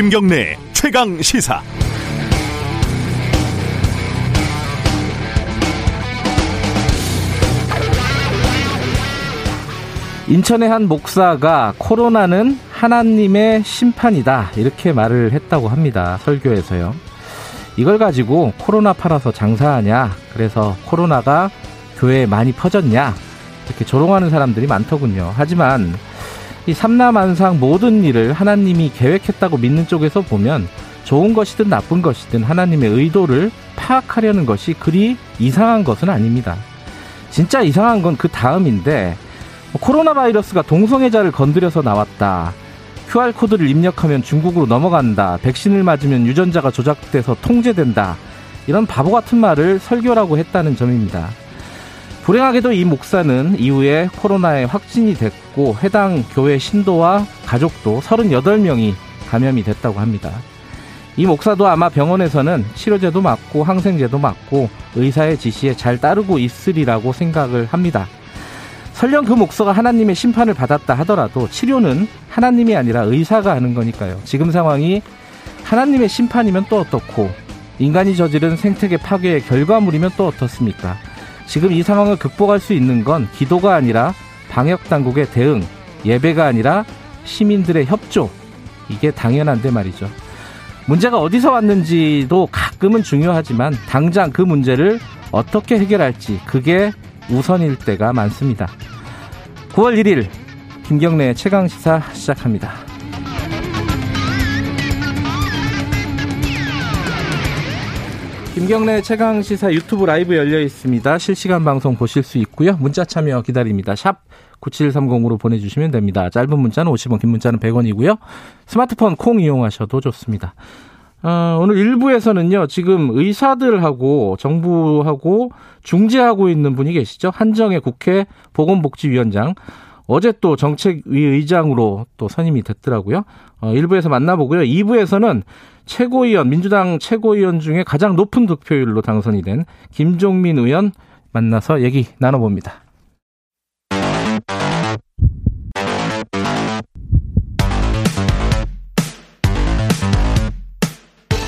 김경래 최강 시사. 인천의 한 목사가 코로나는 하나님의 심판이다 이렇게 말을 했다고 합니다. 설교에서요. 이걸 가지고 코로나 팔아서 장사하냐? 그래서 코로나가 교회에 많이 퍼졌냐? 이렇게 조롱하는 사람들이 많더군요. 하지만 이 삼라만상 모든 일을 하나님이 계획했다고 믿는 쪽에서 보면 좋은 것이든 나쁜 것이든 하나님의 의도를 파악하려는 것이 그리 이상한 것은 아닙니다. 진짜 이상한 건 그 다음인데 코로나 바이러스가 동성애자를 건드려서 나왔다. QR코드를 입력하면 중국으로 넘어간다. 백신을 맞으면 유전자가 조작돼서 통제된다. 이런 바보 같은 말을 설교라고 했다는 점입니다. 불행하게도 이 목사는 이후에 코로나에 확진이 됐고 해당 교회 신도와 가족도 38명이 감염이 됐다고 합니다. 이 목사도 아마 병원에서는 치료제도 맞고 항생제도 맞고 의사의 지시에 잘 따르고 있으리라고 생각을 합니다. 설령 그 목사가 하나님의 심판을 받았다 하더라도 치료는 하나님이 아니라 의사가 하는 거니까요. 지금 상황이 하나님의 심판이면 또 어떻고 인간이 저지른 생태계 파괴의 결과물이면 또 어떻습니까? 지금 이 상황을 극복할 수 있는 건 기도가 아니라 방역 당국의 대응, 예배가 아니라 시민들의 협조. 이게 당연한데 말이죠. 문제가 어디서 왔는지도 가끔은 중요하지만 당장 그 문제를 어떻게 해결할지 그게 우선일 때가 많습니다. 9월 1일 김경래 최강 시사 시작합니다. 김경래 최강 시사 유튜브 라이브 열려 있습니다. 실시간 방송 보실 수 있고요. 문자 참여 기다립니다. 샵 9730으로 보내주시면 됩니다. 짧은 문자는 50원, 긴 문자는 100원이고요. 스마트폰 콩 이용하셔도 좋습니다. 어, 오늘 1부에서는요, 지금 의사들하고 정부하고 중재하고 있는 분이 계시죠. 한정의 국회 보건복지위원장. 어제 또 정책위 의장으로 또 선임이 됐더라고요. 어, 1부에서 만나보고요. 2부에서는 최고위원, 민주당 최고위원 중에 가장 높은 득표율로 당선이 된 김종민 의원 만나서 얘기 나눠봅니다.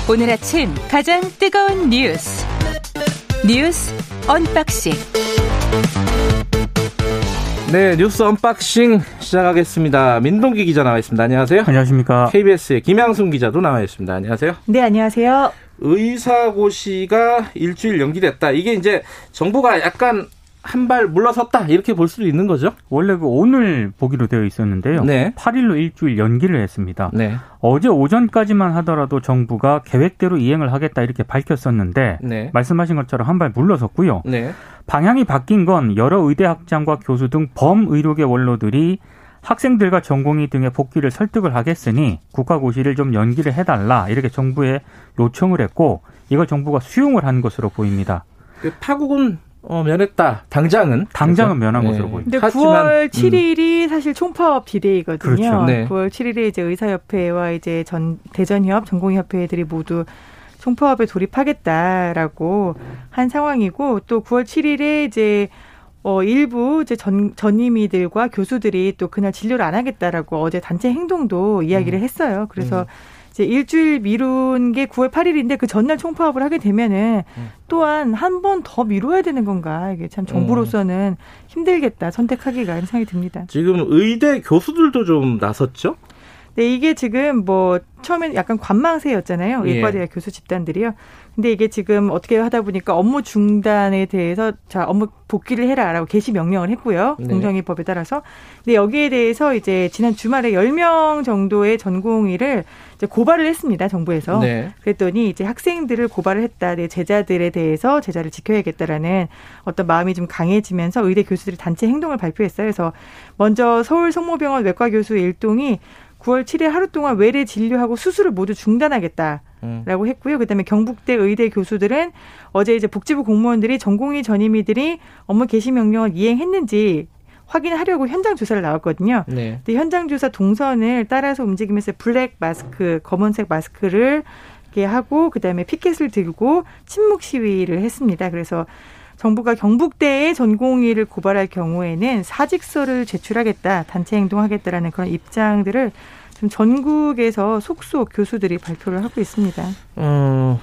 오늘 아침 가장 뜨거운 뉴스 뉴스 언박싱 네 뉴스 언박싱 시작하겠습니다. 민동기 기자 나와 있습니다. 안녕하세요. 안녕하십니까. KBS의 김양순 기자도 나와 있습니다. 안녕하세요. 네 안녕하세요. 의사고시가 일주일 연기됐다. 이게 이제 정부가 약간 한 발 물러섰다 이렇게 볼 수도 있는 거죠. 원래 그 오늘 보기로 되어 있었는데요. 네. 8일로 일주일 연기를 했습니다. 네. 어제 오전까지만 하더라도 정부가 계획대로 이행을 하겠다 이렇게 밝혔었는데 네. 말씀하신 것처럼 한 발 물러섰고요. 네. 방향이 바뀐 건 여러 의대 학장과 교수 등 범의료계 원로들이 학생들과 전공의 등의 복귀를 설득을 하겠으니 국가고시를 좀 연기를 해달라 이렇게 정부에 요청을 했고 이걸 정부가 수용을 한 것으로 보입니다. 그 파국은 어, 면했다. 당장은 당장은 그래서. 면한 네. 것으로 보입니다. 근데 하지만, 9월 음. 7일이 사실 총파업 디데이거든요. 그렇죠. 네. 9월 7일에 이제 의사협회와 이제 전 대전협 전공의협회들이 모두 총파업에 돌입하겠다라고 한 상황이고 또 9월 7일에 이제 어 일부 이제 전 전임의들과 교수들이 또 그날 진료를 안 하겠다라고 어제 단체 행동도 이야기를 음. 했어요. 그래서 이제 일주일 미룬 게 9월 8일인데 그 전날 총파업을 하게 되면은 음. 또한 한 번 더 미뤄야 되는 건가 이게 참 정부로서는 힘들겠다 선택하기가 이런 생각이 듭니다. 지금 의대 교수들도 좀 나섰죠. 네, 이게 지금 뭐 처음엔 약간 관망세였잖아요. 예. 의과대학 교수 집단들이요. 근데 이게 지금 어떻게 하다 보니까 업무 중단에 대해서 자 업무 복귀를 해라라고 개시 명령을 했고요. 네. 공정위법에 따라서. 근데 여기에 대해서 이제 지난 주말에 10명 정도의 전공의를 고발을 했습니다. 정부에서. 네. 그랬더니 이제 학생들을 고발을 했다. 내 제자들에 대해서 제자를 지켜야겠다라는 어떤 마음이 좀 강해지면서 의대 교수들이 단체 행동을 발표했어요. 그래서 먼저 서울 성모병원 외과 교수 일동이 9월 7일 하루 동안 외래 진료하고 수술을 모두 중단하겠다. 음. 라고 했고요. 그다음에 경북대 의대 교수들은 어제 이제 복지부 공무원들이 전공의 전임의들이 업무 개시 명령을 이행했는지 확인하려고 현장 조사를 나왔거든요. 네. 근데 현장 조사 동선을 따라서 움직이면서 블랙 마스크, 검은색 마스크를 이렇게 하고 그다음에 피켓을 들고 침묵 시위를 했습니다. 그래서 정부가 경북대의 전공의를 고발할 경우에는 사직서를 제출하겠다, 단체 행동하겠다라는 그런 입장들을 좀 지금 전국에서 속속 교수들이 발표를 하고 있습니다. 어,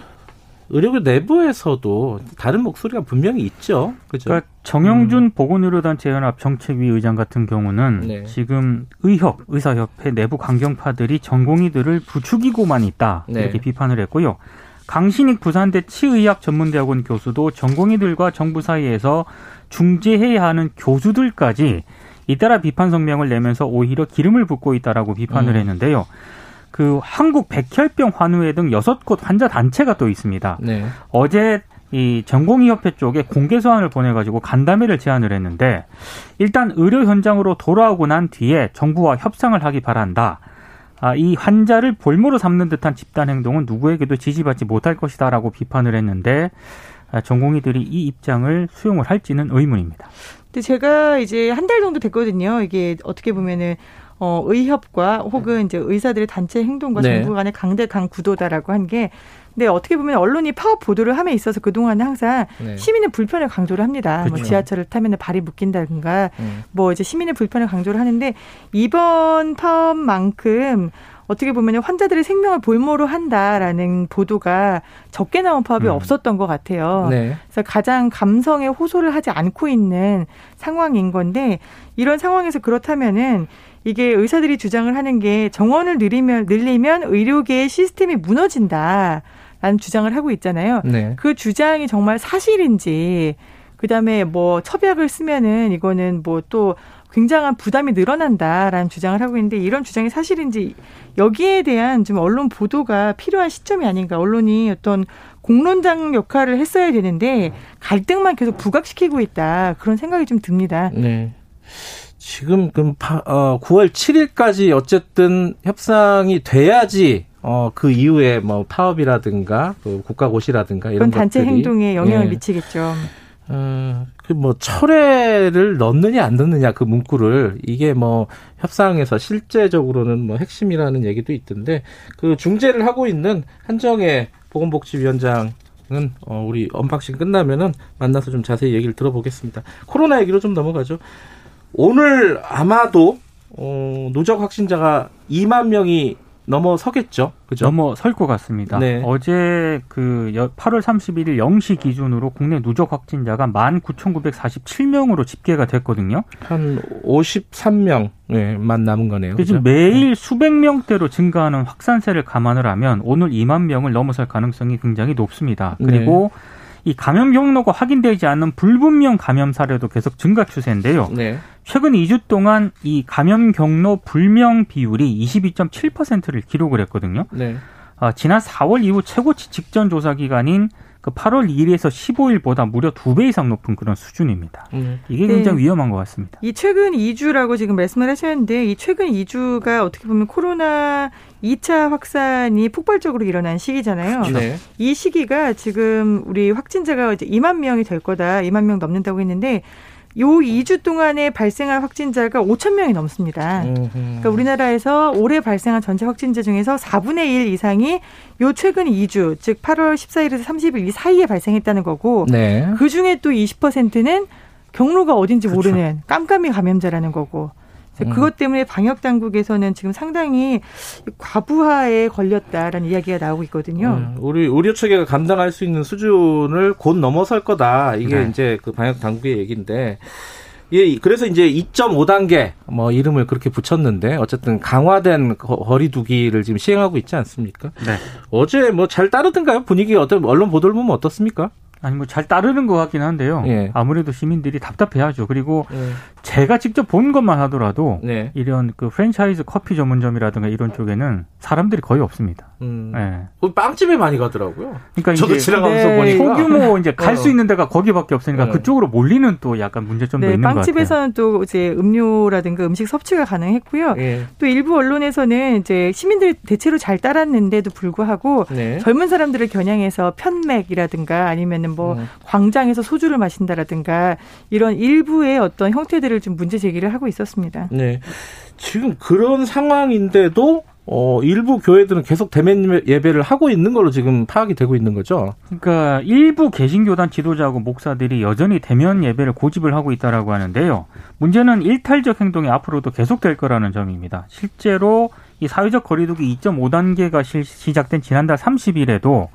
의료계 내부에서도 다른 목소리가 분명히 있죠. 그죠? 그러니까 정영준 음. 보건의료단체 연합 정책위 의장 같은 경우는 네. 지금 의협 의사협회 내부 강경파들이 전공의들을 부추기고만 있다 네. 이렇게 비판을 했고요. 강신익 부산대 치의학 전문대학원 교수도 전공의들과 정부 사이에서 중재해야 하는 교수들까지 잇따라 비판 성명을 내면서 오히려 기름을 붓고 있다라고 비판을 음. 했는데요. 그 한국 백혈병 환우회 등 여섯 곳 환자 단체가 또 있습니다. 네. 어제 이 전공의협회 쪽에 공개 서한을 보내가지고 간담회를 제안을 했는데 일단 의료 현장으로 돌아오고 난 뒤에 정부와 협상을 하기 바란다. 아, 이 환자를 볼모로 삼는 듯한 집단 행동은 누구에게도 지지받지 못할 것이다라고 비판을 했는데 아, 전공의들이 이 입장을 수용을 할지는 의문입니다. 근데 제가 이제 한 달 정도 됐거든요. 이게 어떻게 보면은 어, 의협과 혹은 이제 의사들의 단체 행동과 네. 정부 간의 강대강 구도다라고 한 게 근데 어떻게 보면 언론이 파업 보도를 함에 있어서 그동안은 항상 네. 시민의 불편을 강조를 합니다. 뭐 그렇죠. 뭐 지하철을 타면 발이 묶인다든가 음. 뭐 이제 시민의 불편을 강조를 하는데 이번 파업만큼 어떻게 보면 환자들의 생명을 볼모로 한다라는 보도가 적게 나온 파업이 음. 없었던 것 같아요. 네. 그래서 가장 감성에 호소를 하지 않고 있는 상황인 건데 이런 상황에서 그렇다면은 이게 의사들이 주장을 하는 게 정원을 늘리면 늘리면 의료계의 시스템이 무너진다. 라는 주장을 하고 있잖아요. 네. 그 주장이 정말 사실인지 그다음에 뭐 첩약을 쓰면은 이거는 뭐 또 굉장한 부담이 늘어난다라는 주장을 하고 있는데 이런 주장이 사실인지 여기에 대한 좀 언론 보도가 필요한 시점이 아닌가. 언론이 어떤 공론장 역할을 했어야 되는데 갈등만 계속 부각시키고 있다. 그런 생각이 좀 듭니다. 네. 지금 그 어, 9월 7일까지 어쨌든 협상이 돼야지 어, 그 이후에 뭐 파업이라든가 그 국가고시라든가 이런 단체 것들이, 행동에 영향을 예. 미치겠죠. 어, 그 뭐 철회를 넣느냐 안 넣느냐 그 문구를 이게 뭐 협상에서 실제적으로는 뭐 핵심이라는 얘기도 있던데 그 중재를 하고 있는 한정애 보건복지위원장 은 어, 우리 언박싱 끝나면은 만나서 좀 자세히 얘기를 들어보겠습니다. 코로나 얘기로 좀 넘어가죠. 오늘 아마도 어, 누적 확진자가 2만 명이 넘어서겠죠. 그죠? 넘어설 것 같습니다. 네. 어제 그 8월 31일 0시 기준으로 국내 누적 확진자가 19,947명으로 집계가 됐거든요. 한 53명만 네, 남은 거네요. 그죠? 매일 네. 수백 명대로 증가하는 확산세를 감안을 하면 오늘 2만 명을 넘어설 가능성이 굉장히 높습니다. 그리고 네. 이 감염 경로가 확인되지 않는 불분명 감염 사례도 계속 증가 추세인데요. 네. 최근 2주 동안 이 감염 경로 불명 비율이 22.7%를 기록을 했거든요. 네. 아, 지난 4월 이후 최고치 직전 조사 기간인 그 8월 2일에서 15일보다 무려 두 배 이상 높은 그런 수준입니다. 음. 이게 굉장히 네. 위험한 것 같습니다. 이 최근 2주라고 지금 말씀을 하셨는데 이 최근 2주가 어떻게 보면 코로나 2차 확산이 폭발적으로 일어난 시기잖아요. 네. 이 시기가 지금 우리 확진자가 이제 2만 명이 될 거다. 2만 명 넘는다고 했는데 요 2주 동안에 발생한 확진자가 5천 명이 넘습니다. 그러니까 우리나라에서 올해 발생한 전체 확진자 중에서 4분의 1 이상이 요 최근 2주, 즉 8월 14일에서 30일 이 사이에 발생했다는 거고 네. 그 중에 또 20%는 경로가 어딘지 그렇죠. 모르는 깜깜이 감염자라는 거고 음. 그것 때문에 방역 당국에서는 지금 상당히 과부하에 걸렸다라는 이야기가 나오고 있거든요. 음, 우리 의료 체계가 감당할 수 있는 수준을 곧 넘어설 거다. 이게 네. 이제 그 방역 당국의 얘기인데. 예, 그래서 이제 2.5단계 뭐 이름을 그렇게 붙였는데 어쨌든 강화된 거리두기를 지금 시행하고 있지 않습니까? 네. 어제 뭐 잘 따르던가요? 분위기 어떤 언론 보도를 보면 어떻습니까? 아니 뭐 잘 따르는 것 같긴 한데요. 예. 아무래도 시민들이 답답해하죠. 그리고 예. 제가 직접 본 것만 하더라도 네. 이런 그 프랜차이즈 커피 전문점이라든가 이런 쪽에는 사람들이 거의 없습니다. 음. 네. 빵집에 많이 가더라고요. 그러니까 저도 지나가면서 네. 보니까 소규모 이제 갈수 어. 있는 데가 거기밖에 없으니까 네. 그쪽으로 몰리는 또 약간 문제점도 네, 있는 것 같아요. 빵집에서는 또 이제 음료라든가 음식 섭취가 가능했고요. 예. 또 일부 언론에서는 이제 시민들이 대체로 잘 따랐는데도 불구하고 네. 젊은 사람들을 겨냥해서 편맥이라든가 아니면은 뭐 음. 광장에서 소주를 마신다라든가 이런 일부의 어떤 형태들을 좀 문제 제기를 하고 있었습니다. 네. 지금 그런 상황인데도 어, 일부 교회들은 계속 대면 예배를 하고 있는 걸로 지금 파악이 되고 있는 거죠. 그러니까 일부 개신교단 지도자하고 목사들이 여전히 대면 예배를 고집을 하고 있다라고 하는데요. 문제는 일탈적 행동이 앞으로도 계속될 거라는 점입니다. 실제로 이 사회적 거리두기 2.5단계가 시작된 지난달 30일에도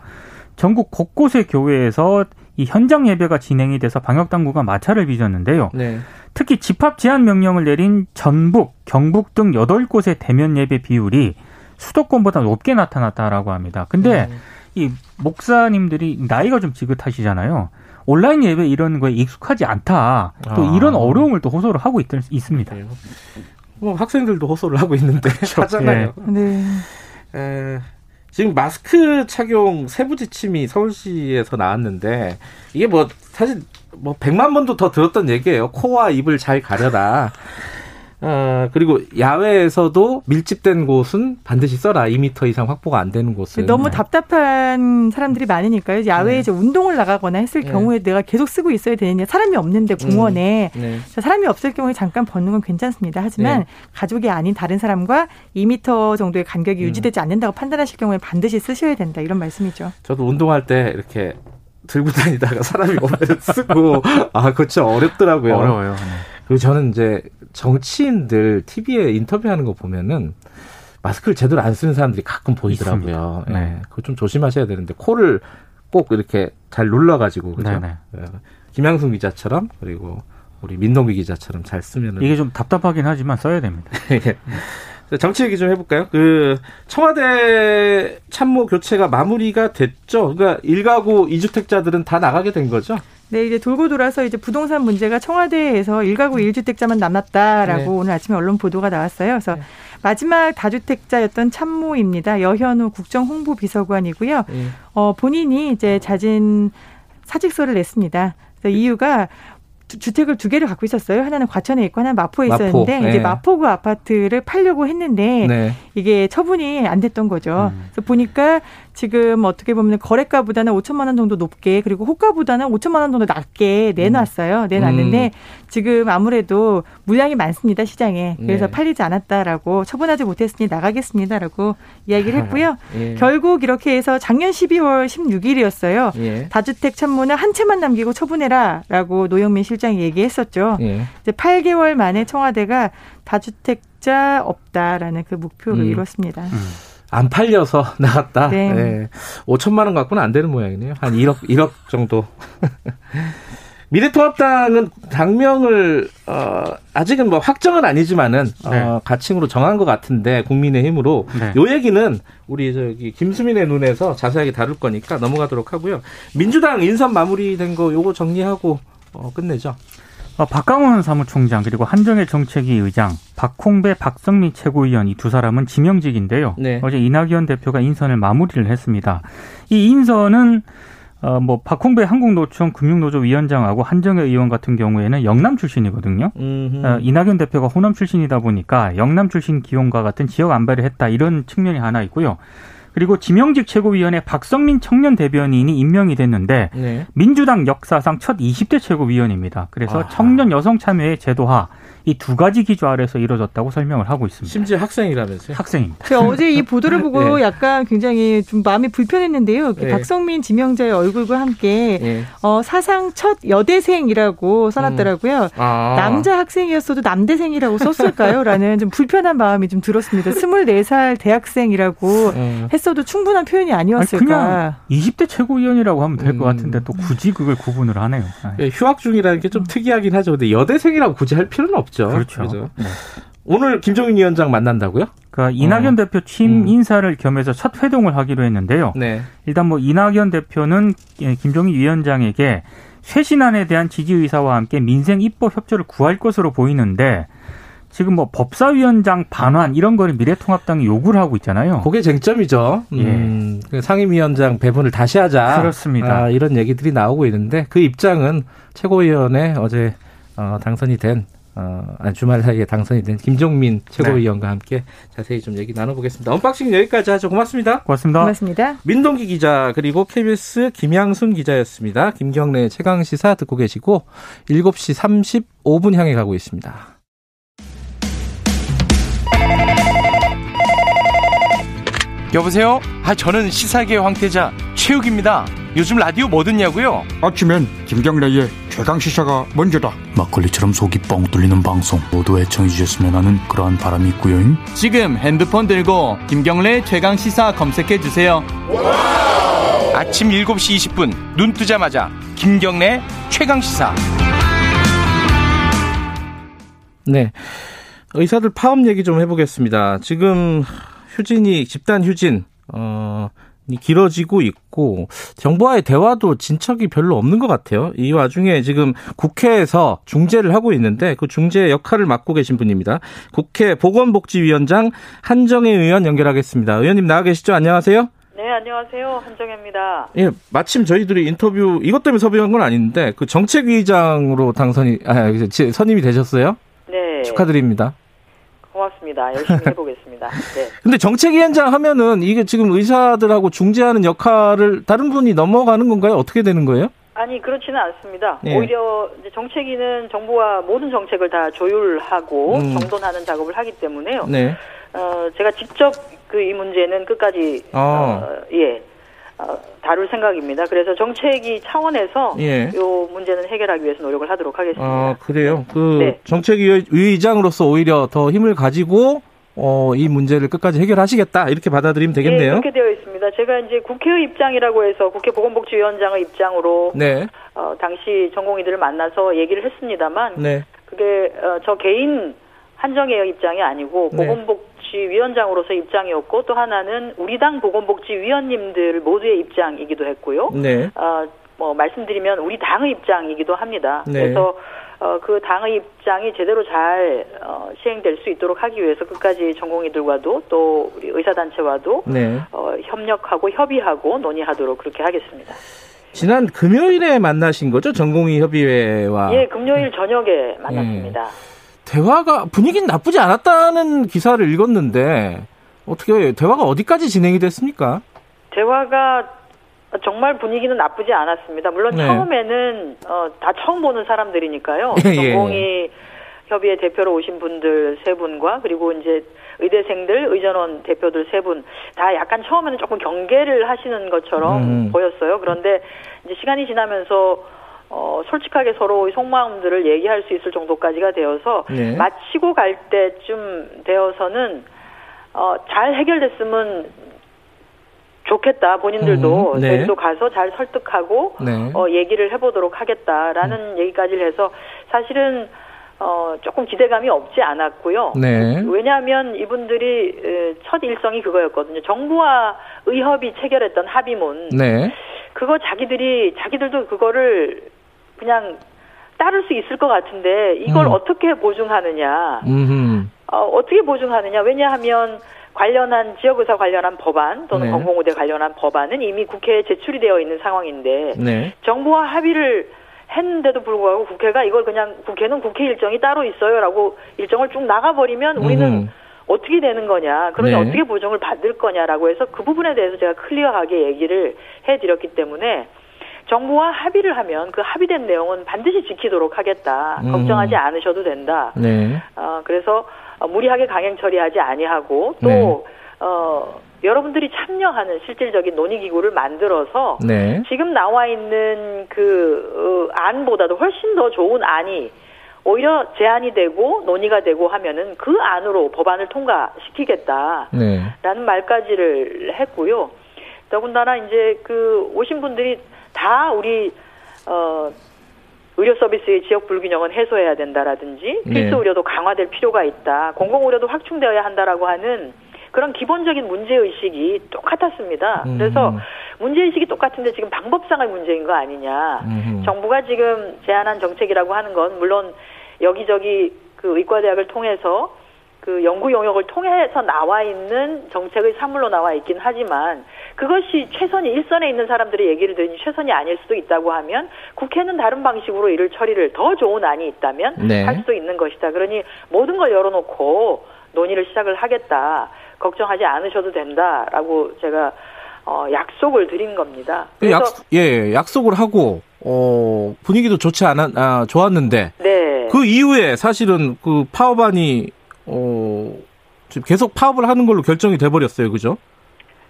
전국 곳곳의 교회에서 이 현장 예배가 진행이 돼서 방역 당국가 마찰을 빚었는데요. 네. 특히 집합 제한 명령을 내린 전북, 경북 등 8곳의 대면 예배 비율이 수도권보다 높게 나타났다라고 합니다. 근데 네. 이 목사님들이 나이가 좀 지긋하시잖아요. 온라인 예배 이런 거에 익숙하지 않다. 또 아. 이런 어려움을 또 호소를 하고 있, 있습니다. 뭐 학생들도 호소를 하고 있는데 그렇죠. 하잖아요. 네. 에, 지금 마스크 착용 세부 지침이 서울시에서 나왔는데 이게 뭐 사실 뭐 100만 번도 더 들었던 얘기예요. 코와 입을 잘 가려라. 어, 그리고 야외에서도 밀집된 곳은 반드시 써라. 2미터 이상 확보가 안 되는 곳은. 너무 답답한 사람들이 많으니까요. 야외에 네. 이제 운동을 나가거나 했을 네. 경우에 내가 계속 쓰고 있어야 되느냐. 사람이 없는데 음. 공원에. 음. 네. 사람이 없을 경우에 잠깐 벗는 건 괜찮습니다. 하지만 네. 가족이 아닌 다른 사람과 2미터 정도의 간격이 음. 유지되지 않는다고 판단하실 경우에 반드시 쓰셔야 된다. 이런 말씀이죠. 저도 운동할 때 이렇게 들고 다니다가 사람이 오면 쓰고 아 그렇죠 어렵더라고요. 어려워요. 네. 그리고 저는 이제 정치인들 TV에 인터뷰하는 거 보면은 마스크를 제대로 안 쓰는 사람들이 가끔 보이더라고요. 예. 네. 그거 좀 조심하셔야 되는데 코를 꼭 이렇게 잘 눌러가지고 그죠. 네, 네. 김양순 기자처럼 그리고 우리 민동기 기자처럼 잘 쓰면은 이게 좀 답답하긴 하지만 써야 됩니다. 예. 정치 얘기 좀 해볼까요? 그 청와대 참모 교체가 마무리가 됐죠. 그러니까 일가구 이주택자들은 다 나가게 된 거죠. 네, 이제 돌고 돌아서 이제 부동산 문제가 청와대에서 일가구 일주택자만 남았다라고 네. 오늘 아침에 언론 보도가 나왔어요. 그래서 네. 마지막 다주택자였던 참모입니다. 여현우 국정홍보비서관이고요. 네. 어, 본인이 이제 자진 사직서를 냈습니다. 그래서 이유가 주택을 두 개를 갖고 있었어요. 하나는 과천에 있고 하나는 마포에 마포. 있었는데 네. 이제 마포구 아파트를 팔려고 했는데 네. 이게 처분이 안 됐던 거죠. 음. 그래서 보니까 지금 어떻게 보면 거래가보다는 5천만 원 정도 높게 그리고 호가보다는 5천만 원 정도 낮게 내놨어요. 음. 내놨는데 음. 지금 아무래도 물량이 많습니다 시장에 그래서 네. 팔리지 않았다라고 처분하지 못했으니 나가겠습니다라고 이야기를 했고요. 예. 결국 이렇게 해서 작년 12월 16일이었어요. 예. 다주택 참모는 한 채만 남기고 처분해라라고 노영민 실장이 얘기했었죠. 예. 이제 8개월 만에 청와대가 다주택자 없다라는 그 목표를 음. 이뤘습니다. 음. 안 팔려서 나갔다. 네. 네. 5천만 원 갖고는 안 되는 모양이네요. 한 1억 1억 정도. 미래통합당은 당명을 어 아직은 뭐 확정은 아니지만은 어, 네. 어 가칭으로 정한 것 같은데 국민의힘으로 네. 요 얘기는 우리 저기 김수민의 눈에서 자세하게 다룰 거니까 넘어가도록 하고요. 민주당 인선 마무리된 거 요거 정리하고 어 끝내죠. 어, 박강원 사무총장 그리고 한정혜 정책위 의장, 박홍배, 박성미 최고위원 이 두 사람은 지명직인데요. 네. 어제 이낙연 대표가 인선을 마무리를 했습니다. 이 인선은 어, 뭐 박홍배 한국노총 금융노조 위원장하고 한정혜 의원 같은 경우에는 영남 출신이거든요. 어, 이낙연 대표가 호남 출신이다 보니까 영남 출신 기용과 같은 지역 안배를 했다 이런 측면이 하나 있고요. 그리고 지명직 최고위원회 박성민 청년 대변인이 임명이 됐는데 네. 민주당 역사상 첫 20대 최고위원입니다. 그래서 아하. 청년 여성 참여의 제도화 이 두 가지 기조 아래서 이루어졌다고 설명을 하고 있습니다. 심지어 학생이라면서요? 학생입니다. 제가 어제 이 보도를 보고 네. 약간 굉장히 좀 마음이 불편했는데요. 네. 박성민 지명자의 얼굴과 함께 네. 어, 사상 첫 여대생이라고 써놨더라고요. 음. 아. 남자 학생이었어도 남대생이라고 썼을까요? 라는 좀 불편한 마음이 좀 들었습니다. 24살 대학생이라고 음. 했어도 충분한 표현이 아니었을까. 아니, 그냥 20대 최고위원이라고 하면 될것 음. 같은데 또 굳이 그걸 구분을 하네요. 네, 휴학 중이라는 게 좀 특이하긴 하죠. 근데 여대생이라고 굳이 할 필요는 없죠. 없죠. 그렇죠. 그렇죠? 네. 오늘 김종인 위원장 만난다고요? 그러니까 이낙연 어. 대표 취임 음. 인사를 겸해서 첫 회동을 하기로 했는데요. 네. 일단 뭐 이낙연 대표는 예, 김종인 위원장에게 쇄신안에 대한 지지 의사와 함께 민생 입법 협조를 구할 것으로 보이는데 지금 뭐 법사위원장 반환 이런 거를 미래통합당이 요구를 하고 있잖아요. 그게 쟁점이죠. 예. 음, 그 상임위원장 배분을 다시 하자. 그렇습니다. 아, 이런 얘기들이 나오고 있는데 그 입장은 최고위원회 어제 어, 당선이 된 어, 주말 사이에 당선이 된 김종민 최고위원과 네. 함께 자세히 좀 얘기 나눠보겠습니다. 언박싱 여기까지 하죠. 고맙습니다. 고맙습니다. 고맙습니다. 민동기 기자 그리고 KBS 김양순 기자였습니다. 김경래 최강 시사 듣고 계시고 7시 35분 향해 가고 있습니다. 여보세요? 아 저는 시사계 황태자 최욱입니다. 요즘 라디오 뭐 듣냐고요? 아침엔 김경래의 최강 시사가 먼저다. 막걸리처럼 속이 뻥 뚫리는 방송 모두 애청해 주셨으면 하는 그러한 바람이 있고요. 지금 핸드폰 들고 김경래 최강 시사 검색해 주세요. 아침 7시 20분 눈 뜨자마자 김경래 최강 시사. 네. 의사들 파업 얘기 좀 해보겠습니다. 지금 휴진이 집단 휴진 어 길어지고 있고 정부와의 대화도 진척이 별로 없는 것 같아요. 이 와중에 지금 국회에서 중재를 하고 있는데 그 중재 역할을 맡고 계신 분입니다. 국회 보건복지위원장 한정혜 의원 연결하겠습니다. 의원님 나와 계시죠? 안녕하세요. 네, 안녕하세요. 한정혜입니다. 예, 마침 저희들이 인터뷰 이것 때문에 섭외한 건 아닌데 그 정책위장으로 당선이 아, 선임이 되셨어요? 네. 축하드립니다. 고맙습니다. 열심히 해보겠습니다. 네. 근데 정책위원장 하면은 이게 지금 의사들하고 중재하는 역할을 다른 분이 넘어가는 건가요? 어떻게 되는 거예요? 아니 그렇지는 않습니다. 네. 오히려 이제 정책위는 정부와 모든 정책을 다 조율하고 음. 정돈하는 작업을 하기 때문에요. 네. 어, 제가 직접 그 이 문제는 끝까지 아. 어, 예 어, 다룰 생각입니다. 그래서 정책위 차원에서 예. 요 문제는 해결하기 위해서 노력을 하도록 하겠습니다. 아, 그래요. 그 네. 정책위 의장으로서 오히려 더 힘을 가지고 어, 이 문제를 끝까지 해결하시겠다. 이렇게 받아들이면 예, 되겠네요. 그렇게 되어 있습니다. 제가 이제 국회의 입장이라고 해서 국회 보건복지위원장의 입장으로 네. 어, 당시 전공의들을 만나서 얘기를 했습니다만 네. 그게 어, 저 개인 한정혜의 입장이 아니고 네. 보건복지위원장으로서 입장이었고 또 하나는 우리 당 보건복지위원님들 모두의 입장이기도 했고요. 네. 어, 뭐 말씀드리면 우리 당의 입장이기도 합니다. 네. 그래서 어, 그 당의 입장이 제대로 잘 어, 시행될 수 있도록 하기 위해서 끝까지 전공의들과도 또 우리 의사단체와도 네. 어, 협력하고 협의하고 논의하도록 그렇게 하겠습니다. 지난 금요일에 만나신 거죠? 전공의 협의회와 예, 금요일 저녁에 만났습니다. 대화가 분위기는 나쁘지 않았다는 기사를 읽었는데 어떻게 대화가 어디까지 진행이 됐습니까? 대화가 정말 분위기는 나쁘지 않았습니다. 물론 네. 처음에는 어, 다 처음 보는 사람들이니까요. 예, 예. 협의회 대표로 오신 분들 세 분과 그리고 이제 의대생들, 의전원 대표들 세 분 다 약간 처음에는 조금 경계를 하시는 것처럼 음. 보였어요. 그런데 이제 시간이 지나면서 어, 솔직하게 서로의 속마음들을 얘기할 수 있을 정도까지가 되어서 네. 마치고 갈 때쯤 되어서는 어, 잘 해결됐으면 좋겠다. 본인들도 음, 네. 저희도 가서 잘 설득하고 네. 어, 얘기를 해보도록 하겠다라는 얘기까지를 해서 사실은 어, 조금 기대감이 없지 않았고요. 네. 왜냐하면 이분들이 에, 첫 일성이 그거였거든요. 정부와 의협이 체결했던 합의문. 네. 그거 자기들이 자기들도 그거를 그냥 따를 수 있을 것 같은데 이걸 음. 어떻게 보증하느냐? 음. 어, 어떻게 보증하느냐? 왜냐하면 관련한 지역의사 관련한 법안 또는 네. 공공의대 관련한 법안은 이미 국회에 제출이 되어 있는 상황인데 네. 정부와 합의를 했는데도 불구하고 국회가 이걸 그냥 국회는 국회 일정이 따로 있어요라고 일정을 쭉 나가버리면 우리는 음. 어떻게 되는 거냐, 그러니 네. 어떻게 보정을 받을 거냐라고 해서 그 부분에 대해서 제가 클리어하게 얘기를 해드렸기 때문에 정부와 합의를 하면 그 합의된 내용은 반드시 지키도록 하겠다. 음. 걱정하지 않으셔도 된다. 네. 어, 그래서 어, 무리하게 강행 처리하지 아니하고 또 네. 어, 여러분들이 참여하는 실질적인 논의 기구를 만들어서 네. 지금 나와 있는 그 어, 안보다도 훨씬 더 좋은 안이 오히려 제안이 되고 논의가 되고 하면은 그 안으로 법안을 통과시키겠다라는 네. 말까지를 했고요. 더군다나 이제 그 오신 분들이 다 우리 어 의료 서비스의 지역 불균형은 해소해야 된다라든지 네. 필수 의료도 강화될 필요가 있다. 공공 의료도 확충되어야 한다라고 하는 그런 기본적인 문제 의식이 똑같았습니다. 음. 그래서 문제 의식이 똑같은데 지금 방법상의 문제인 거 아니냐. 음. 정부가 지금 제안한 정책이라고 하는 건 물론 여기저기 그 의과대학을 통해서 그 연구 용역을 통해서 나와 있는 정책의 산물로 나와 있긴 하지만 그것이 최선이 일선에 있는 사람들의 얘기를 들으니 최선이 아닐 수도 있다고 하면 국회는 다른 방식으로 이를 처리를 더 좋은 안이 있다면 네. 할 수도 있는 것이다. 그러니 모든 걸 열어놓고 논의를 시작을 하겠다. 걱정하지 않으셔도 된다라고 제가 어, 약속을 드린 겁니다. 그 약, 예, 약속을 하고, 어, 분위기도 좋지 않았, 아, 좋았는데, 네. 그 이후에 사실은 그 파업안이, 어, 지금 계속 파업을 하는 걸로 결정이 돼 버렸어요. 그죠?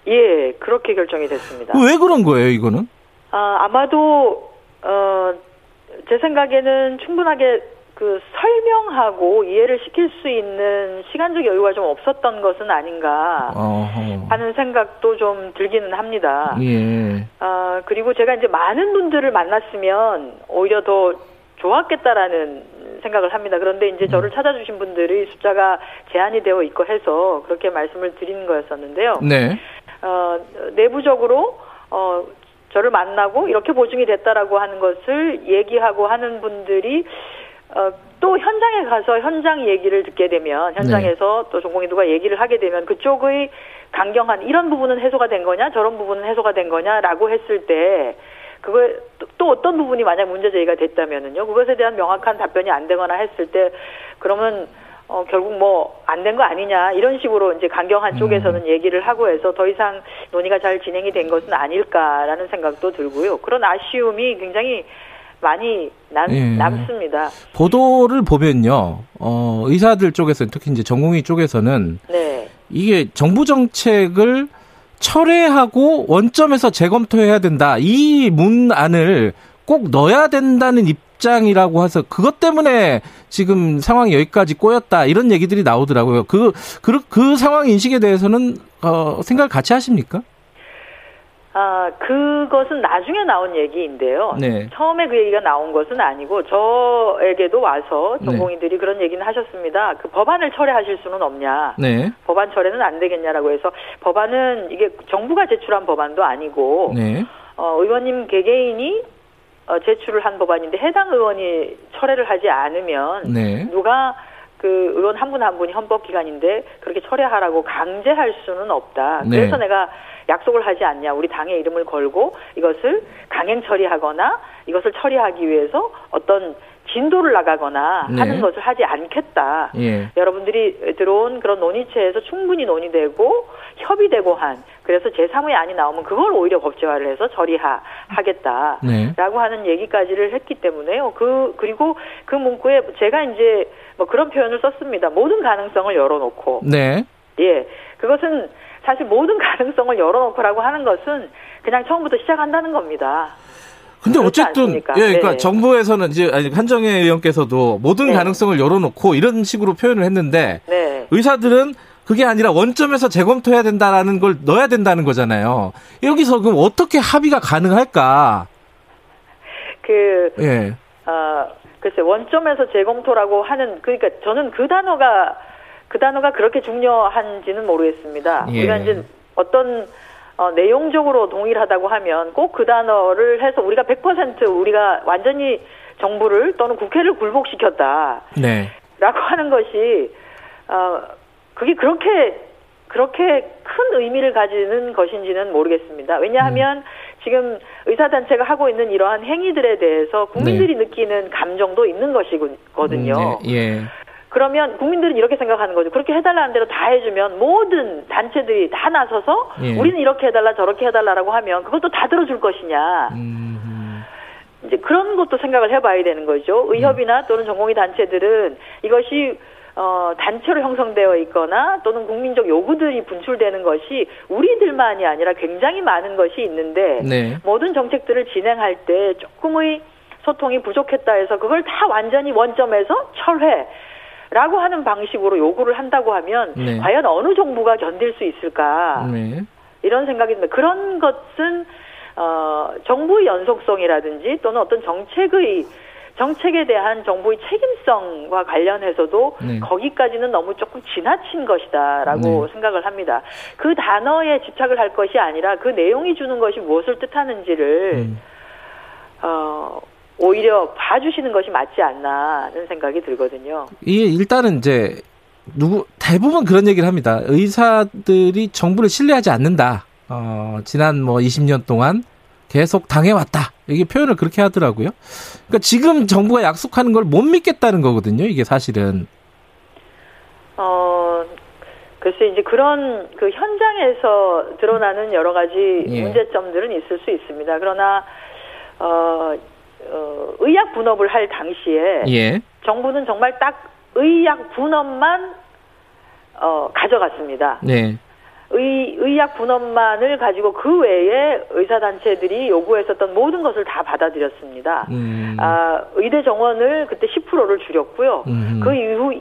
예, 그렇게 결정이 됐습니다. 왜 그런 거예요, 이거는? 아, 아마도 어, 제 생각에는 충분하게 그 설명하고 이해를 시킬 수 있는 시간적 여유가 좀 없었던 것은 아닌가 어허. 하는 생각도 좀 들기는 합니다. 예. 아, 그리고 제가 이제 많은 분들을 만났으면 오히려 더 좋았겠다라는 생각을 합니다. 그런데 이제 저를 찾아주신 분들이 숫자가 제한이 되어 있고 해서 그렇게 말씀을 드리는 거였었는데요. 네. 어, 내부적으로 어, 저를 만나고 이렇게 보증이 됐다라고 하는 것을 얘기하고 하는 분들이 어, 또 현장에 가서 현장 얘기를 듣게 되면 현장에서 또 전공의도가 얘기를 하게 되면 그쪽의 강경한 이런 부분은 해소가 된 거냐 저런 부분은 해소가 된 거냐라고 했을 때 그거 또, 또 어떤 부분이 만약 문제 제기가 됐다면은요? 그것에 대한 명확한 답변이 안 되거나 했을 때 그러면 어, 결국 뭐 안 된 거 아니냐 이런 식으로 이제 강경한 쪽에서는 얘기를 하고 해서 더 이상 논의가 잘 진행이 된 것은 아닐까라는 생각도 들고요. 그런 아쉬움이 굉장히 많이 남, 예. 남습니다. 보도를 보면요, 어, 의사들 쪽에서 특히 이제 전공의 쪽에서는 네. 이게 정부 정책을 철회하고 원점에서 재검토해야 된다. 이 문안을 꼭 넣어야 된다는 입장이라고 해서 그것 때문에 지금 상황이 여기까지 꼬였다. 이런 얘기들이 나오더라고요. 그, 그, 그 상황 인식에 대해서는, 어, 생각을 같이 하십니까? 아, 그것은 나중에 나온 얘기인데요. 네. 처음에 그 얘기가 나온 것은 아니고 저에게도 와서 네. 전공의들이 그런 얘기는 하셨습니다. 그 법안을 철회하실 수는 없냐. 네. 법안 철회는 안 되겠냐라고 해서 법안은 이게 정부가 제출한 법안도 아니고 네. 어, 의원님 개개인이 어, 제출을 한 법안인데 해당 의원이 철회를 하지 않으면 네. 누가 그 의원 한분한 분이 헌법기관인데 그렇게 철회하라고 강제할 수는 없다. 네. 그래서 내가 약속을 하지 않냐. 우리 당의 이름을 걸고 이것을 강행 처리하거나 이것을 처리하기 위해서 어떤 진도를 나가거나 네. 하는 것을 하지 않겠다. 예. 여러분들이 들어온 그런 논의체에서 충분히 논의되고 협의되고 한 그래서 제3의 안이 나오면 그걸 오히려 법제화를 해서 처리하겠다. 네. 라고 하는 얘기까지를 했기 때문에요. 그 그리고 그 문구에 제가 이제 뭐 그런 표현을 썼습니다. 모든 가능성을 열어놓고 네. 예 그것은 사실 모든 가능성을 열어놓고라고 하는 것은 그냥 처음부터 시작한다는 겁니다. 근데 어쨌든 않습니까? 예, 그러니까 네. 정부에서는 이제 아니, 한정혜 의원께서도 모든 네. 가능성을 열어놓고 이런 식으로 표현을 했는데 네. 의사들은 그게 아니라 원점에서 재검토해야 된다라는 걸 넣어야 된다는 거잖아요. 여기서 그럼 어떻게 합의가 가능할까? 그 예, 어, 글쎄 원점에서 재검토라고 하는 그러니까 저는 그 단어가 그 단어가 그렇게 중요한지는 모르겠습니다. 예. 우리가 이제 어떤 어, 내용적으로 동일하다고 하면 꼭 그 단어를 해서 우리가 100% 우리가 완전히 정부를 또는 국회를 굴복시켰다. 네, 라고 하는 것이 어 그게 그렇게 그렇게 큰 의미를 가지는 것인지는 모르겠습니다. 왜냐하면 지금 의사 단체가 하고 있는 이러한 행위들에 대해서 국민들이 느끼는 감정도 있는 것이거든요. 네, 예, 그러면 국민들은 이렇게 생각하는 거죠. 그렇게 해달라는 대로 다 해주면 모든 단체들이 다 나서서 예. 우리는 이렇게 해달라 저렇게 해달라라고 하면 그것도 다 들어줄 것이냐. 음, 이제 그런 것도 생각을 해봐야 되는 거죠. 의협이나 또는 전공의 단체들은 이것이 어, 단체로 형성되어 있거나 또는 국민적 요구들이 분출되는 것이 우리들만이 아니라 굉장히 많은 것이 있는데 네, 모든 정책들을 진행할 때 조금의 소통이 부족했다 해서 그걸 다 완전히 원점에서 철회. 라고 하는 방식으로 요구를 한다고 하면 네. 과연 어느 정부가 견딜 수 있을까 네, 이런 생각이 듭니다. 그런 것은 어, 정부의 연속성이라든지 또는 어떤 정책의 정책에 대한 정부의 책임성과 관련해서도 네. 거기까지는 너무 조금 지나친 것이다라고 네. 생각을 합니다. 그 단어에 집착을 할 것이 아니라 그 내용이 주는 것이 무엇을 뜻하는지를 음. 어, 오히려 봐주시는 것이 맞지 않나는 생각이 들거든요. 이게 일단은 이제 누구 대부분 그런 얘기를 합니다. 의사들이 정부를 신뢰하지 않는다. 어, 지난 뭐 20년 동안 계속 당해왔다. 이게 표현을 그렇게 하더라고요. 그러니까 지금 정부가 약속하는 걸 못 믿겠다는 거거든요. 이게 사실은. 어, 글쎄 이제 그런 그 현장에서 드러나는 여러 가지 예. 문제점들은 있을 수 있습니다. 그러나 어, 어, 의약 분업을 할 당시에 예. 정부는 정말 딱 의약 분업만 어, 가져갔습니다. 네. 의, 의학 분업만을 가지고 그 외에 의사단체들이 요구했었던 모든 것을 다 받아들였습니다. 음. 아, 의대 정원을 그때 10%를 줄였고요. 음. 그 이후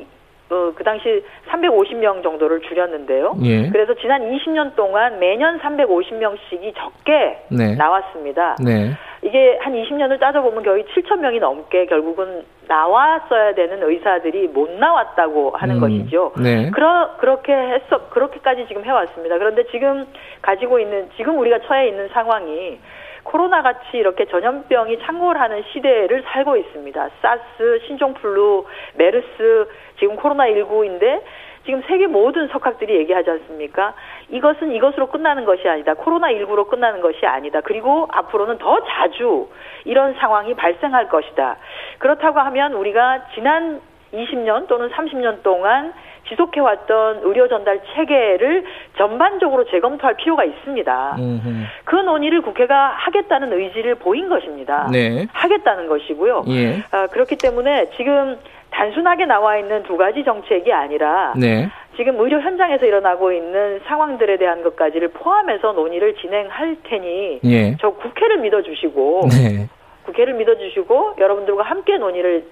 어, 그 당시 350명 정도를 줄였는데요. 예. 그래서 지난 20년 동안 매년 350명씩이 적게 네. 나왔습니다. 네. 이게 한 20년을 따져보면 거의 7천 명이 넘게 결국은 나왔어야 되는 의사들이 못 나왔다고 하는 음. 것이죠. 네. 그러, 그렇게 했어, 그렇게까지 지금 해왔습니다. 그런데 지금 가지고 있는, 지금 우리가 처해 있는 상황이 코로나 같이 이렇게 전염병이 창궐하는 시대를 살고 있습니다. 사스, 신종플루, 메르스, 지금 코로나19인데 지금 세계 모든 석학들이 얘기하지 않습니까? 이것은 이것으로 끝나는 것이 아니다. 코로나19로 끝나는 것이 아니다. 그리고 앞으로는 더 자주 이런 상황이 발생할 것이다. 그렇다고 하면 우리가 지난 20년 또는 30년 동안 지속해왔던 의료 전달 체계를 전반적으로 재검토할 필요가 있습니다. 음흠. 그 논의를 국회가 하겠다는 의지를 보인 것입니다. 네. 하겠다는 것이고요. 예. 아, 그렇기 때문에 지금 단순하게 나와 있는 두 가지 정책이 아니라 네. 지금 의료 현장에서 일어나고 있는 상황들에 대한 것까지를 포함해서 논의를 진행할 테니 예. 저 국회를 믿어주시고 네. 국회를 믿어주시고 여러분들과 함께 논의를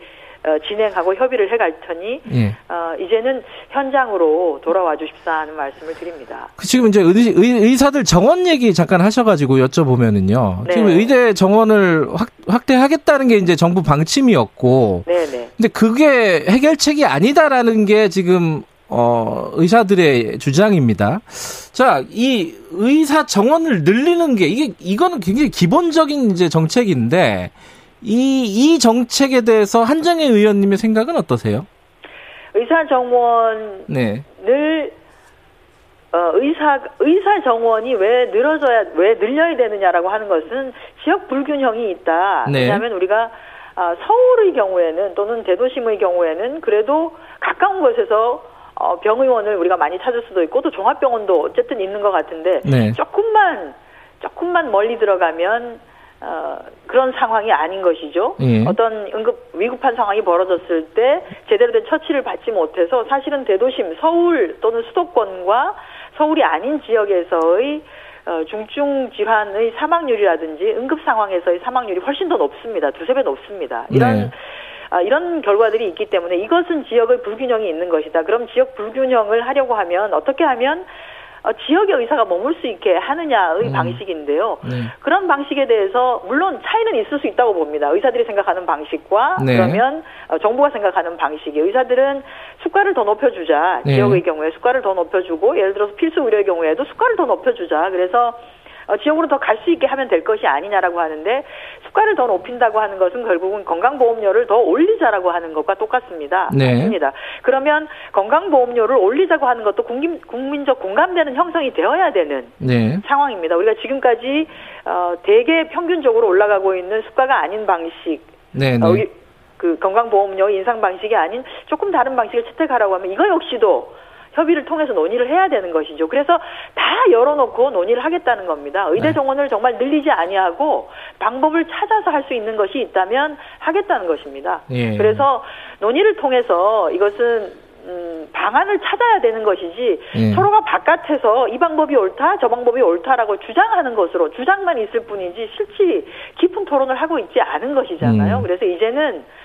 어, 진행하고 협의를 해갈 테니 예. 어, 이제는 현장으로 돌아와 주십사 하는 말씀을 드립니다. 그 지금 이제 의, 사들 정원 얘기 잠깐 하셔가지고 여쭤보면은요. 네. 지금 의대 정원을 확, 확대하겠다는 게 이제 정부 방침이었고, 네네. 근데 그게 해결책이 아니다라는 게 지금 어, 의사들의 주장입니다. 자, 이 의사 정원을 늘리는 게 이게 이거는 굉장히 기본적인 이제 정책인데 이 이 정책에 대해서 한정혜 의원님의 생각은 어떠세요? 의사 정원을 네. 어, 의사 의사 정원이 왜 늘어져야 왜 늘려야 되느냐라고 하는 것은 지역 불균형이 있다. 네. 왜냐하면 우리가 아, 서울의 경우에는 또는 대도심의 경우에는 그래도 가까운 곳에서 어, 병의원을 우리가 많이 찾을 수도 있고 또 종합병원도 어쨌든 있는 것 같은데 네. 조금만 조금만 멀리 들어가면 어, 그런 상황이 아닌 것이죠. 예. 어떤 응급 위급한 상황이 벌어졌을 때 제대로 된 처치를 받지 못해서 사실은 대도심 서울 또는 수도권과 서울이 아닌 지역에서의 어, 중증 질환의 사망률이라든지 응급 상황에서의 사망률이 훨씬 더 높습니다. 두세 배 높습니다. 이런 네. 아, 이런 결과들이 있기 때문에 이것은 지역의 불균형이 있는 것이다. 그럼 지역 불균형을 하려고 하면 어떻게 하면 어, 지역의 의사가 머물 수 있게 하느냐의 음. 방식인데요. 네. 그런 방식에 대해서 물론 차이는 있을 수 있다고 봅니다. 의사들이 생각하는 방식과 네. 그러면 어, 정부가 생각하는 방식이 의사들은 수가를 더 높여주자 네. 지역의 경우에 수가를 더 높여주고 예를 들어서 필수 의료의 경우에도 수가를 더 높여주자 그래서 어, 지역으로 더 갈 수 있게 하면 될 것이 아니냐라고 하는데 수가를 더 높인다고 하는 것은 결국은 건강보험료를 더 올리자라고 하는 것과 똑같습니다. 네. 맞습니다. 그러면 건강보험료를 올리자고 하는 것도 국민, 국민적 공감되는 형성이 되어야 되는 네. 상황입니다. 우리가 지금까지 어, 대개 평균적으로 올라가고 있는 수가가 아닌 방식, 네. 어, 네. 이- 그 건강보험료 인상 방식이 아닌 조금 다른 방식을 채택하라고 하면 이거 역시도 협의를 통해서 논의를 해야 되는 것이죠. 그래서 다 열어놓고 논의를 하겠다는 겁니다. 의대 네. 정원을 정말 늘리지 아니하고 방법을 찾아서 할 수 있는 것이 있다면 하겠다는 것입니다. 예. 그래서 논의를 통해서 이것은 음, 방안을 찾아야 되는 것이지 예. 서로가 바깥에서 이 방법이 옳다, 저 방법이 옳다라고 주장하는 것으로 주장만 있을 뿐이지 실제 깊은 토론을 하고 있지 않은 것이잖아요. 음. 그래서 이제는 아,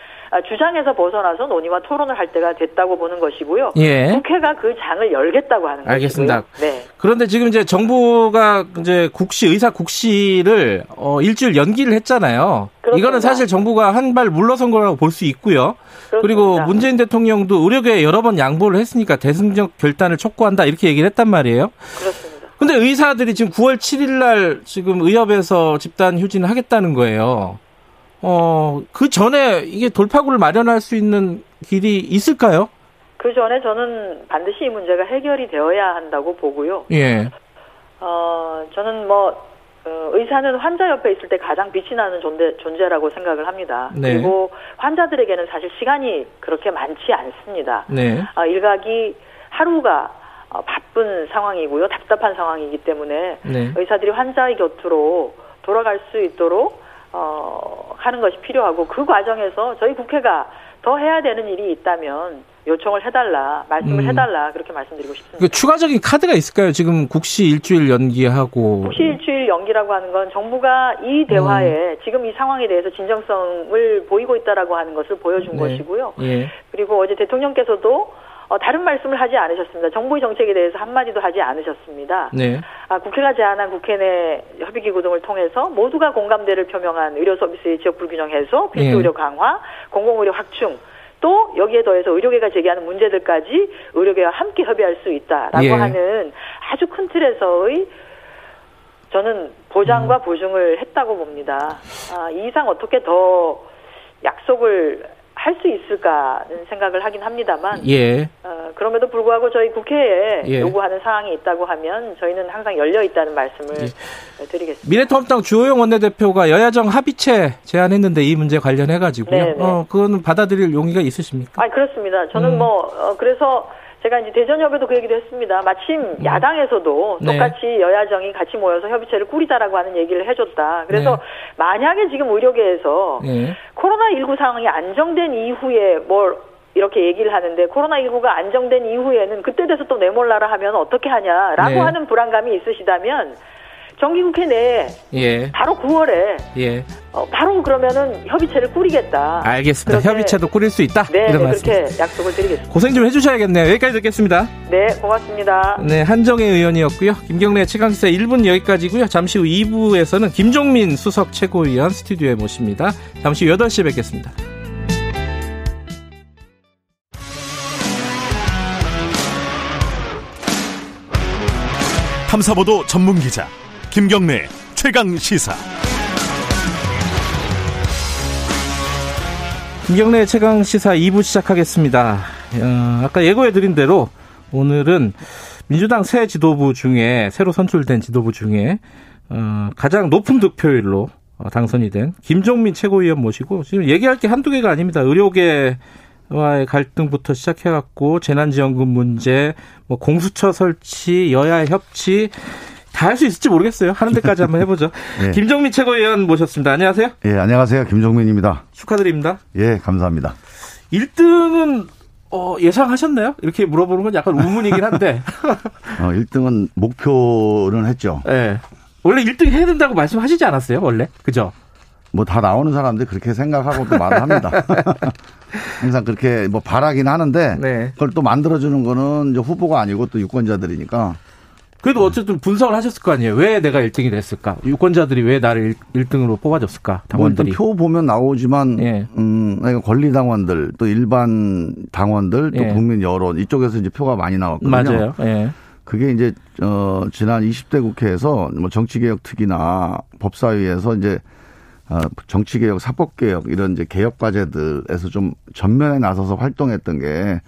주장에서 벗어나서 논의와 토론을 할 때가 됐다고 보는 것이고요. 예. 국회가 그 장을 열겠다고 하는 알겠습니다. 것이고요. 네. 그런데 지금 이제 정부가 이제 국시 의사 국시를 어 일주일 연기를 했잖아요. 그렇습니다. 이거는 사실 정부가 한 발 물러선 거라고 볼 수 있고요. 그리고 그렇습니다. 문재인 대통령도 의료계에 여러 번 양보를 했으니까 대승적 결단을 촉구한다 이렇게 얘기를 했단 말이에요. 그렇습니다. 근데 의사들이 지금 9월 7일 날 지금 의협에서 집단 휴진을 하겠다는 거예요. 어, 그 전에 이게 돌파구를 마련할 수 있는 길이 있을까요? 그 전에 저는 반드시 이 문제가 해결이 되어야 한다고 보고요. 예. 어, 저는 뭐, 어, 의사는 환자 옆에 있을 때 가장 빛이 나는 존재, 존재라고 생각을 합니다. 네. 그리고 환자들에게는 사실 시간이 그렇게 많지 않습니다. 네. 어, 일각이 하루가 어, 바쁜 상황이고요. 답답한 상황이기 때문에 네. 의사들이 환자의 곁으로 돌아갈 수 있도록 어, 하는 것이 필요하고 그 과정에서 저희 국회가 더 해야 되는 일이 있다면 요청을 해달라, 말씀을 음. 해달라 그렇게 말씀드리고 싶습니다. 그 추가적인 카드가 있을까요? 지금 국시 일주일 연기하고 혹시 일주일 연기라고 하는 건 정부가 이 대화에 지금 이 상황에 대해서 진정성을 보이고 있다라고 하는 것을 보여준 네. 것이고요. 예. 그리고 어제 대통령께서도 어, 다른 말씀을 하지 않으셨습니다. 정부의 정책에 대해서 한마디도 하지 않으셨습니다. 네. 아, 국회가 제안한 국회 내 협의기구 등을 통해서 모두가 공감대를 표명한 의료 서비스의 지역 불균형 해소, 필수 예. 의료 강화, 공공의료 확충, 또 여기에 더해서 의료계가 제기하는 문제들까지 의료계와 함께 협의할 수 있다라고 예. 하는 아주 큰 틀에서의 저는 음. 보장과 보증을 했다고 봅니다. 아, 이 이상 어떻게 더 약속을 할 수 있을까는 생각을 하긴 합니다만 예. 어, 그럼에도 불구하고 저희 국회에 예. 요구하는 사항이 있다고 하면 저희는 항상 열려 있다는 말씀을 예. 드리겠습니다. 미래통합당 주호영 원내대표가 여야정 합의체 제안했는데 이 문제 관련해 가지고요. 네, 네. 어, 그거는 받아들일 용의가 있으십니까? 아 그렇습니다. 저는 음. 뭐 어, 그래서 제가 이제 대전협에도 그 얘기도 했습니다. 마침 야당에서도 음. 네. 똑같이 여야정이 같이 모여서 협의체를 꾸리자라고 하는 얘기를 해줬다. 그래서 네. 만약에 지금 의료계에서 예. 코로나19 상황이 안정된 이후에 뭘 이렇게 얘기를 하는데 코로나19가 안정된 이후에는 그때 돼서 또 내몰라라 하면 어떻게 하냐라고 네. 하는 불안감이 있으시다면 정기국회 내에 예. 바로 9월에 예. 어, 바로 그러면은 협의체를 꾸리겠다. 알겠습니다. 협의체도 꾸릴 수 있다. 네, 이런 네 말씀. 그렇게 약속을 드리겠습니다. 고생 좀 해주셔야겠네요. 여기까지 듣겠습니다. 네, 고맙습니다. 네, 한정혜 의원이었고요. 김경래 최강시사 1분 여기까지고요. 잠시 후 2부에서는 김종민 수석 최고위원 스튜디오에 모십니다. 잠시 후 8시에 뵙겠습니다. 탐사보도 전문 기자 김경래 최강 시사. 김경래 최강 시사 2부 시작하겠습니다. 어, 아까 예고해드린 대로 오늘은 민주당 새 지도부 중에 새로 선출된 지도부 중에 어, 가장 높은 득표율로 어, 당선이 된 김종민 최고위원 모시고 지금 얘기할 게 한두 개가 아닙니다. 의료계 와의 갈등부터 시작해갖고 재난지원금 문제, 뭐 공수처 설치, 여야 협치 다 할 수 있을지 모르겠어요. 하는 데까지 한번 해보죠. 예. 김종민 최고위원 모셨습니다. 안녕하세요. 예, 안녕하세요. 김종민입니다. 축하드립니다. 예, 감사합니다. 1등은 어, 예상하셨나요? 이렇게 물어보는 건 약간 우문이긴 한데. 어, 1등은 목표는 했죠. 예. 원래 1등 해야 된다고 말씀하시지 않았어요? 원래? 그죠? 뭐 다 나오는 사람들이 그렇게 생각하고 또 말을 합니다. 항상 그렇게 뭐 바라긴 하는데 네. 그걸 또 만들어주는 거는 이제 후보가 아니고 또 유권자들이니까 그래도 어쨌든 분석을 하셨을 거 아니에요. 왜 내가 1등이 됐을까? 유권자들이 왜 나를 1, 등으로 뽑아줬을까? 뭐 당원들이. 표 보면 나오지만 예. 음, 그러니까 권리 당원들 또 일반 당원들 또 예. 국민 여론 이쪽에서 이제 표가 많이 나왔거든요. 맞아요. 예. 그게 이제 어 지난 20대 국회에서 뭐 정치개혁 특위나 법사위에서 이제 어 정치개혁, 사법개혁 이런 이제 개혁 과제들에서 좀 전면에 나서서 활동했던 게좀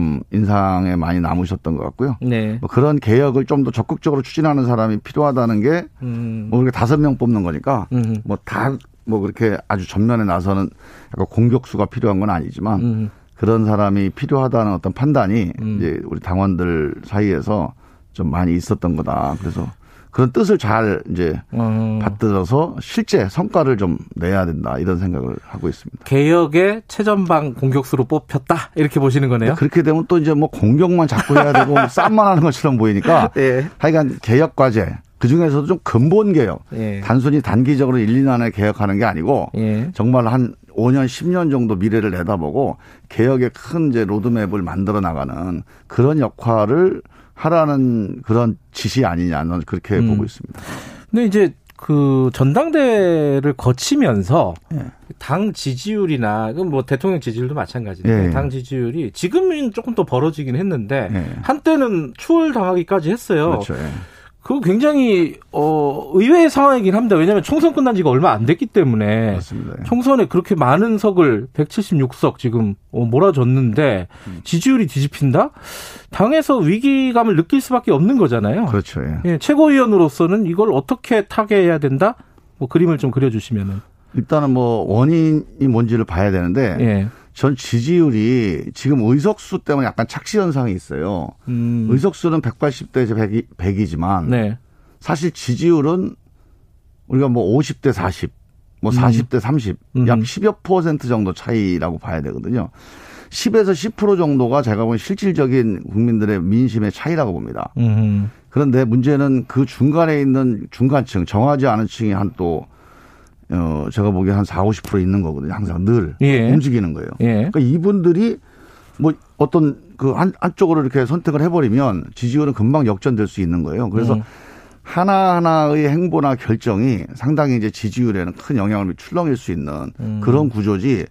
음. 인상에 많이 남으셨던 것 같고요. 네. 뭐 그런 개혁을 좀 더 적극적으로 추진하는 사람이 필요하다는 게 음. 뭐 그렇게 다섯 명 뽑는 거니까 음. 뭐다뭐 그렇게 아주 전면에 나서는 약간 공격수가 필요한 건 아니지만 음. 그런 사람이 필요하다는 어떤 판단이 음. 이제 우리 당원들 사이에서 좀 많이 있었던 거다. 그래서 그런 뜻을 잘 이제 어. 받들어서 실제 성과를 좀 내야 된다 이런 생각을 하고 있습니다. 개혁의 최전방 공격수로 뽑혔다. 이렇게 보시는 거네요. 그렇게 되면 또 이제 뭐 공격만 자꾸 해야 되고 쌈만 하는 것처럼 보이니까 예. 하여간 개혁 과제 그 중에서도 좀 근본 개혁 예. 단순히 단기적으로 1, 2년 안에 개혁하는 게 아니고 예. 정말 한 5년, 10년 정도 미래를 내다보고 개혁의 큰 이제 로드맵을 만들어 나가는 그런 역할을 하라는 그런 지시 아니냐, 는 그렇게 음. 보고 있습니다. 근데 이제 그 전당대를 거치면서 예. 당 지지율이나 그건 뭐 대통령 지지율도 마찬가지인데 예. 당 지지율이 지금은 조금 더 벌어지긴 했는데 예. 한때는 추월 당하기까지 했어요. 그렇죠. 예. 그거 굉장히 어 의외의 상황이긴 합니다. 왜냐하면 총선 끝난 지가 얼마 안 됐기 때문에 맞습니다. 예. 총선에 그렇게 많은 석을 176석 지금 어, 몰아줬는데 음. 지지율이 뒤집힌다? 당에서 위기감을 느낄 수밖에 없는 거잖아요. 그렇죠. 예. 예, 최고위원으로서는 이걸 어떻게 타개해야 된다? 뭐 그림을 좀 그려주시면은. 일단은 뭐 원인이 뭔지를 봐야 되는데 예. 전 지지율이 지금 의석수 때문에 약간 착시 현상이 있어요. 음. 의석수는 180대 100, 100이지만 네. 사실 지지율은 우리가 뭐 50대 40 뭐 40대 30, 음. 약 10여 퍼센트 정도 차이라고 봐야 되거든요. 10에서 10% 정도가 제가 보기엔 실질적인 국민들의 민심의 차이라고 봅니다. 음. 그런데 문제는 그 중간에 있는 중간층, 정하지 않은 층이 한 또, 어, 제가 보기에 한 4, 50% 있는 거거든요. 항상 늘 예. 움직이는 거예요. 예. 그러니까 이분들이 뭐 어떤 그 한, 한쪽으로 이렇게 선택을 해버리면 지지율은 금방 역전될 수 있는 거예요. 그래서 음. 하나하나의 행보나 결정이 상당히 이제 지지율에는 큰 영향을 출렁일 수 있는 음. 그런 구조지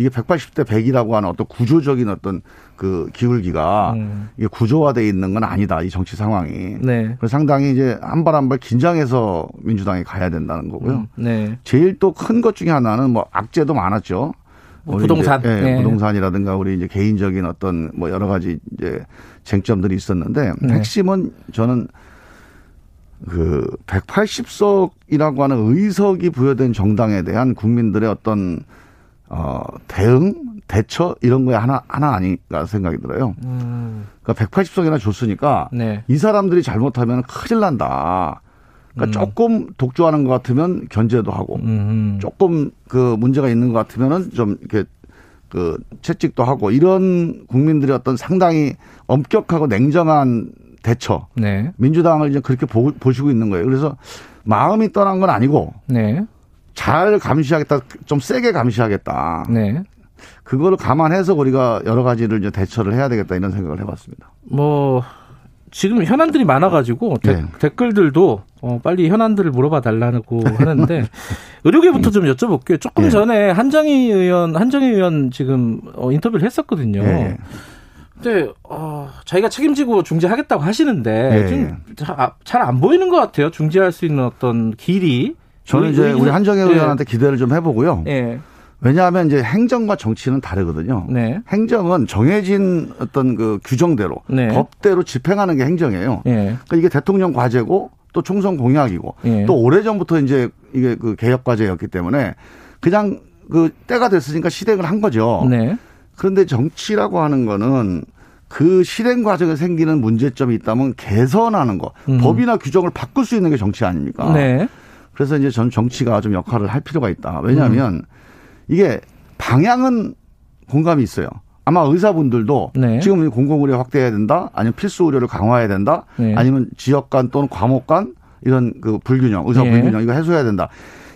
이게 180대 100이라고 하는 어떤 구조적인 어떤 그 기울기가 음. 이게 구조화돼 있는 건 아니다. 이 정치 상황이. 네. 그래서 상당히 이제 한 발 한 발 긴장해서 민주당이 가야 된다는 거고요. 음, 네. 제일 또 큰 것 중에 하나는 뭐 악재도 많았죠. 뭐 부동산. 이제, 예, 네. 부동산이라든가 우리 이제 개인적인 어떤 뭐 여러 가지 이제 쟁점들이 있었는데 네. 핵심은 저는 그 180석이라고 하는 의석이 부여된 정당에 대한 국민들의 어떤 어 대응, 대처 이런 거에 하나 하나 아닌가 생각이 들어요. 음. 그러니까 180석이나 줬으니까 네. 이 사람들이 잘못하면 큰일 난다. 그러니까 조금 독주하는 것 같으면 견제도 하고 음. 조금 그 문제가 있는 것 같으면은 좀 이렇게 그 채찍도 하고 이런 국민들의 어떤 상당히 엄격하고 냉정한 대처 네. 민주당을 이제 그렇게 보, 보시고 있는 거예요. 그래서 마음이 떠난 건 아니고 네. 잘 감시하겠다, 좀 세게 감시하겠다. 네. 그거를 감안해서 우리가 여러 가지를 이제 대처를 해야 되겠다 이런 생각을 해봤습니다. 뭐 지금 현안들이 많아가지고 데- 네. 댓글들도 어, 빨리 현안들을 물어봐 달라고 하는데 의료계부터 좀 여쭤볼게요. 조금 네. 전에 한정희 의원, 한정희 의원 지금 어, 인터뷰를 했었거든요. 네. 근데 어, 자기가 책임지고 중재하겠다고 하시는데 네. 잘안 보이는 것 같아요. 중재할 수 있는 어떤 길이. 저는 의- 이제 우리 한정혜 네. 의원한테 기대를 좀 해보고요. 예. 왜냐하면 이제 행정과 정치는 다르거든요. 네. 행정은 정해진 어떤 그 규정대로 네. 법대로 집행하는 게 행정이에요. 예. 그러니까 이게 대통령 과제고 또 총선 공약이고 예. 또 오래전부터 이제 이게 그 개혁 과제였기 때문에 그냥 그 때가 됐으니까 실행을 한 거죠. 네. 그런데 정치라고 하는 거는 그 실행 과정에 생기는 문제점이 있다면 개선하는 거, 음. 법이나 규정을 바꿀 수 있는 게 정치 아닙니까? 네. 그래서 이제 전 정치가 좀 역할을 할 필요가 있다. 왜냐하면 음. 이게 방향은 공감이 있어요. 아마 의사분들도 네. 지금 공공의료 확대해야 된다, 아니면 필수 의료를 강화해야 된다, 네. 아니면 지역 간 또는 과목 간 이런 그 불균형, 의사 예. 불균형 이거 해소해야 된다.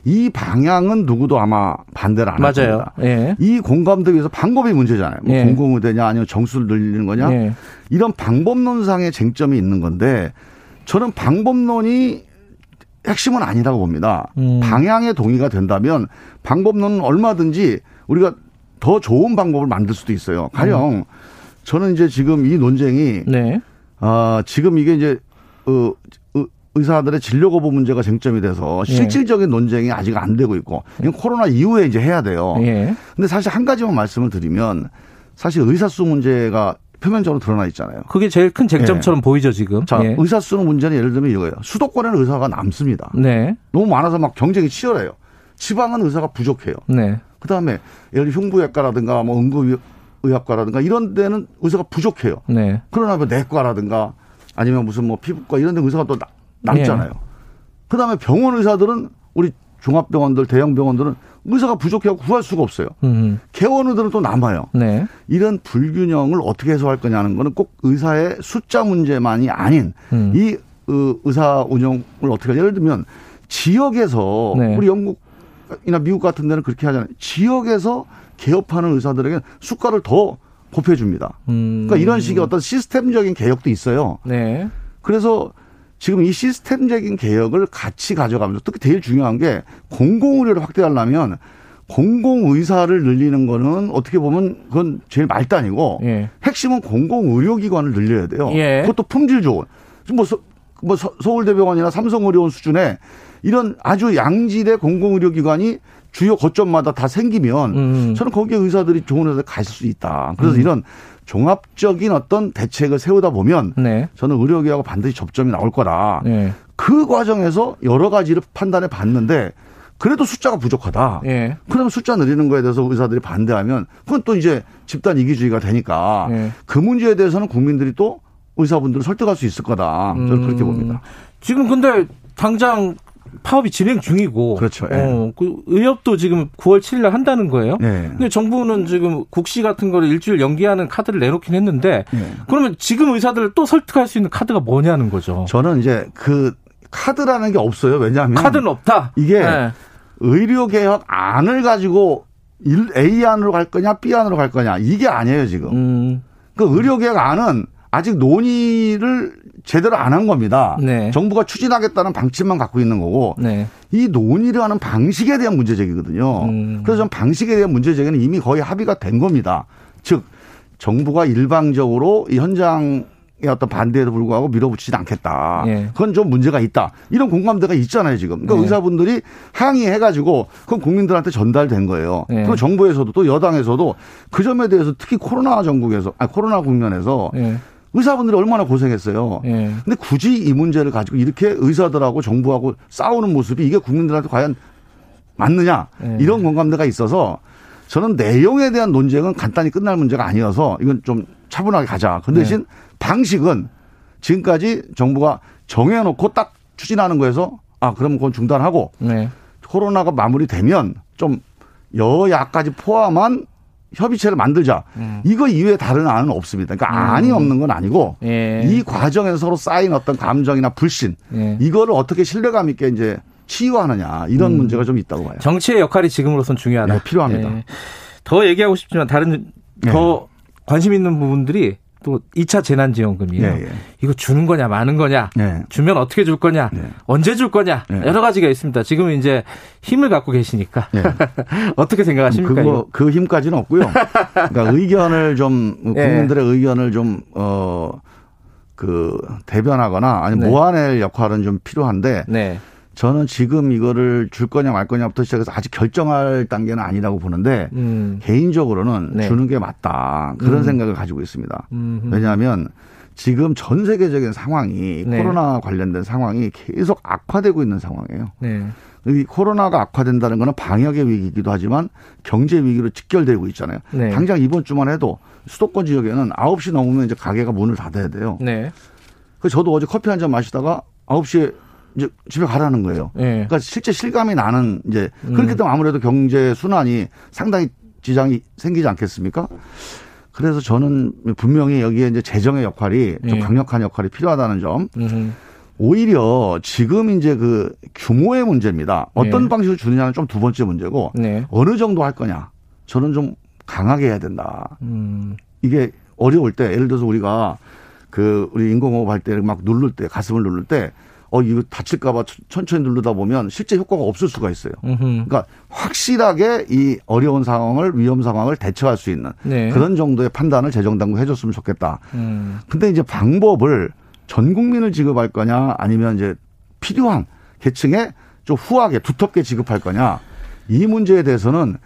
이 방향은 누구도 아마 반대를 안할 맞아요. 겁니다. 예. 이 공감대 위해서 방법이 문제잖아요. 뭐 예. 공공의대냐 아니면 정수를 늘리는 거냐 예. 이런 방법론상의 쟁점이 있는 건데 저는 방법론이 핵심은 아니라고 봅니다. 음. 방향에 동의가 된다면 방법론은 얼마든지 우리가 더 좋은 방법을 만들 수도 있어요. 가령 저는 이제 지금 이 논쟁이 네. 아, 지금 이게 이제 어, 의- 의사들의 진료 거부 문제가 쟁점이 돼서 예. 실질적인 논쟁이 아직 안 되고 있고 이건 코로나 이후에 이제 해야 돼요. 예. 근데 사실 한 가지만 말씀을 드리면 사실 의사수 문제가 표면적으로 드러나 있잖아요. 그게 제일 큰 쟁점처럼 보이죠 지금. 자, 예. 의사수 문제는 예를 들면 이거예요. 수도권에는 의사가 남습니다. 네. 너무 많아서 막 경쟁이 치열해요. 지방은 의사가 부족해요. 네. 그 다음에 예를 들어 흉부외과라든가 뭐 응급의학과라든가 이런 데는 의사가 부족해요. 네. 그러나 뭐 내과라든가 아니면 무슨 뭐 피부과 이런 데 의사가 또 나- 남잖아요. 예. 그 다음에 병원 의사들은 우리 종합병원들, 대형 병원들은 의사가 부족해서 구할 수가 없어요. 음. 개원 의들은 또 남아요. 네. 이런 불균형을 어떻게 해소할 거냐는 거는 꼭 의사의 숫자 문제만이 아닌 음. 이 어, 의사 운영을 어떻게 하냐. 예를 들면 지역에서 네. 우리 영국이나 미국 같은 데는 그렇게 하잖아요. 지역에서 개업하는 의사들에게 수가를 더 보태줍니다. 음. 그러니까 이런 식의 어떤 시스템적인 개혁도 있어요. 네. 그래서 지금 이 시스템적인 개혁을 같이 가져가면서 특히 제일 중요한 게 공공의료를 확대하려면 공공의사를 늘리는 거는 어떻게 보면 그건 제일 말단이고 예. 핵심은 공공의료기관을 늘려야 돼요. 예. 그것도 품질 좋은. 지금 뭐, 서, 뭐 서, 서울대병원이나 삼성의료원 수준의 이런 아주 양질의 공공의료기관이 주요 거점마다 다 생기면 음. 저는 거기에 의사들이 좋은 회사에 갈수 있다. 그래서 음. 이런 종합적인 어떤 대책을 세우다 보면 네. 저는 의료계하고 반드시 접점이 나올 거다. 네. 그 과정에서 여러 가지를 판단해 봤는데 그래도 숫자가 부족하다. 예. 그러면 숫자 늘리는 거에 대해서 의사들이 반대하면 그건 또 이제 집단 이기주의가 되니까 예. 그 문제에 대해서는 국민들이 또 의사분들을 설득할 수 있을 거다. 저는 그렇게 음. 봅니다. 지금 근데 당장 파업이 진행 중이고 그렇죠. 예. 어, 그 의협도 지금 9월 7일 날 한다는 거예요. 예. 근데 정부는 지금 국시 같은 거를 일주일 연기하는 카드를 내놓긴 했는데 예. 그러면 지금 의사들을 또 설득할 수 있는 카드가 뭐냐는 거죠. 저는 이제 그 카드라는 게 없어요. 왜냐하면 카드는 없다. 이게 네. 의료 개혁 안을 가지고 일- A 안으로 갈 거냐 B 안으로 갈 거냐 이게 아니에요 지금. 음. 그 의료 개혁 안은 아직 논의를 제대로 안 한 겁니다. 네. 정부가 추진하겠다는 방침만 갖고 있는 거고 네. 이 논의를 하는 방식에 대한 문제 제기거든요. 음. 그래서 전 방식에 대한 문제 제기는 이미 거의 합의가 된 겁니다. 즉 정부가 일방적으로 이 현장의 어떤 반대에도 불구하고 밀어붙이지 않겠다. 예. 그건 좀 문제가 있다. 이런 공감대가 있잖아요, 지금. 그러니까 네. 의사분들이 항의해가지고 그건 국민들한테 전달된 거예요. 네. 그리고 정부에서도 또 여당에서도 그 점에 대해서 특히 코로나 전국에서, 아 코로나 국면에서 예. 의사분들이 얼마나 고생했어요. 예. 근데 굳이 이 문제를 가지고 이렇게 의사들하고 정부하고 싸우는 모습이 이게 국민들한테 과연 맞느냐 예. 이런 공감대가 있어서 저는 내용에 대한 논쟁은 간단히 끝날 문제가 아니어서 이건 좀 차분하게 가자. 그 대신 방식은 지금까지 정부가 정해놓고 딱 추진하는 거에서 아 그럼 그건 중단하고 네. 코로나가 마무리되면 좀 여야까지 포함한 협의체를 만들자. 이거 이외에 다른 안은 없습니다. 그러니까 안이 없는 건 아니고 예. 이 과정에서 서로 쌓인 어떤 감정이나 불신 예. 이거를 어떻게 신뢰감 있게 이제 치유하느냐 이런 문제가 좀 있다고 봐요. 정치의 역할이 지금으로선 중요하다. 네, 필요합니다. 예. 더 얘기하고 싶지만 다른 더 관심 있는 부분들이 또 2차 재난지원금이에요. 예, 예. 이거 주는 거냐 마는 거냐 네. 주면 어떻게 줄 거냐 언제 줄 거냐 네. 여러 가지가 있습니다. 지금 이제 힘을 갖고 계시니까 네. 어떻게 생각하십니까? 그거 이거? 그 힘까지는 없고요. 그러니까 의견을 좀 예. 국민들의 의견을 좀 어 그 대변하거나 아니면 네. 모아낼 역할은 좀 필요한데 네. 저는 지금 이거를 줄 거냐 말 거냐부터 시작해서 아직 결정할 단계는 아니라고 보는데 음. 개인적으로는 네. 주는 게 맞다 그런 음. 생각을 가지고 있습니다. 음. 왜냐하면 지금 전 세계적인 상황이 네. 코로나 관련된 상황이 계속 악화되고 있는 상황이에요. 네. 이 코로나가 악화된다는 거는 방역의 위기이기도 하지만 경제 위기로 직결되고 있잖아요. 네. 당장 이번 주만 해도 수도권 지역에는 9시 넘으면 이제 가게가 문을 닫아야 돼요. 네. 그래서 저도 어제 커피 한 잔 마시다가 9시에 이제 집에 가라는 거예요. 네. 그러니까 실제 실감이 나는 이제 음. 그렇기 때문에 아무래도 경제 순환이 상당히 지장이 생기지 않겠습니까? 그래서 저는 분명히 여기에 이제 재정의 역할이 좀 예. 강력한 역할이 필요하다는 점. 음. 오히려 지금 이제 그 규모의 문제입니다. 어떤 예. 방식으로 주느냐는 좀 두 번째 문제고 네. 어느 정도 할 거냐. 저는 좀 강하게 해야 된다. 음. 이게 어려울 때 예를 들어서 우리가 그 우리 인공호흡 할 때 막 누를 때 가슴을 누를 때 어 이거 다칠까봐 천천히 누르다 보면 실제 효과가 없을 수가 있어요. 음흠. 그러니까 확실하게 이 어려운 상황을 위험 상황을 대처할 수 있는 네. 그런 정도의 판단을 재정 당국 해줬으면 좋겠다. 음. 근데 이제 방법을 전 국민을 지급할 거냐 아니면 이제 필요한 계층에 좀 후하게 두텁게 지급할 거냐 이 문제에 대해서는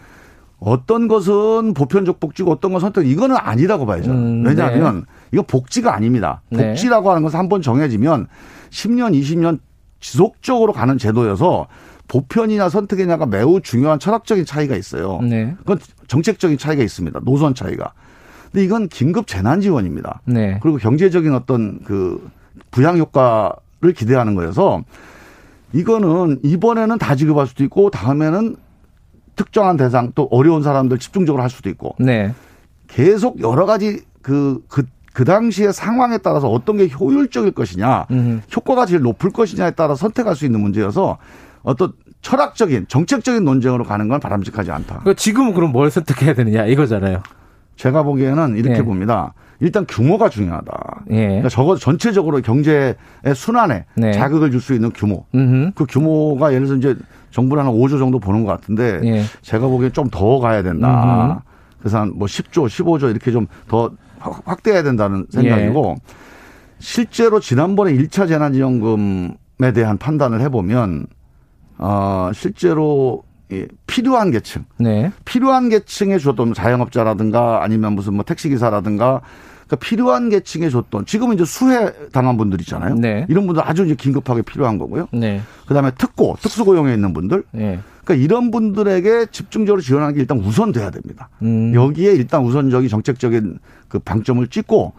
어떤 것은 보편적 복지고 어떤 건 선택 이거는 아니라고 봐야죠. 음, 왜냐하면 이거 복지가 아닙니다. 네. 복지라고 하는 것은 한 번 정해지면 10년, 20년 지속적으로 가는 제도여서 보편이나 선택이냐가 매우 중요한 철학적인 차이가 있어요. 네. 그건 정책적인 차이가 있습니다. 노선 차이가. 근데 이건 긴급 재난 지원입니다. 네. 그리고 경제적인 어떤 그 부양 효과를 기대하는 거여서 이거는 이번에는 다 지급할 수도 있고 다음에는 특정한 대상 또 어려운 사람들 집중적으로 할 수도 있고 네. 계속 여러 가지 그, 그, 그 당시의 상황에 따라서 어떤 게 효율적일 것이냐, 음. 효과가 제일 높을 것이냐에 따라 선택할 수 있는 문제여서 어떤 철학적인, 정책적인 논쟁으로 가는 건 바람직하지 않다. 그 지금은 그럼 뭘 선택해야 되느냐 이거잖아요. 제가 보기에는 이렇게 네. 봅니다. 일단 규모가 중요하다. 예. 그러니까 적어도 전체적으로 경제의 순환에 네. 자극을 줄 수 있는 규모. 음흠. 그 규모가 예를 들어서 이제 정부는 한 5조 정도 보는 것 같은데 예. 제가 보기엔 좀 더 가야 된다. 음흠. 그래서 한 뭐 10조, 15조 이렇게 좀 더 확대해야 된다는 생각이고 예. 실제로 지난번에 1차 재난지원금에 대한 판단을 해보면 어 실제로 이 필요한 계층, 네. 필요한 계층에 줬던 자영업자라든가 아니면 무슨 뭐 택시기사라든가 그러니까 필요한 계층에 줬던 지금은 이제 수혜 당한 분들 있잖아요. 네. 이런 분들 아주 이제 긴급하게 필요한 거고요. 네. 그다음에 특고, 특수고용에 있는 분들. 네. 그러니까 이런 분들에게 집중적으로 지원하는 게 일단 우선 돼야 됩니다. 음. 여기에 일단 우선적인 정책적인 그 방점을 찍고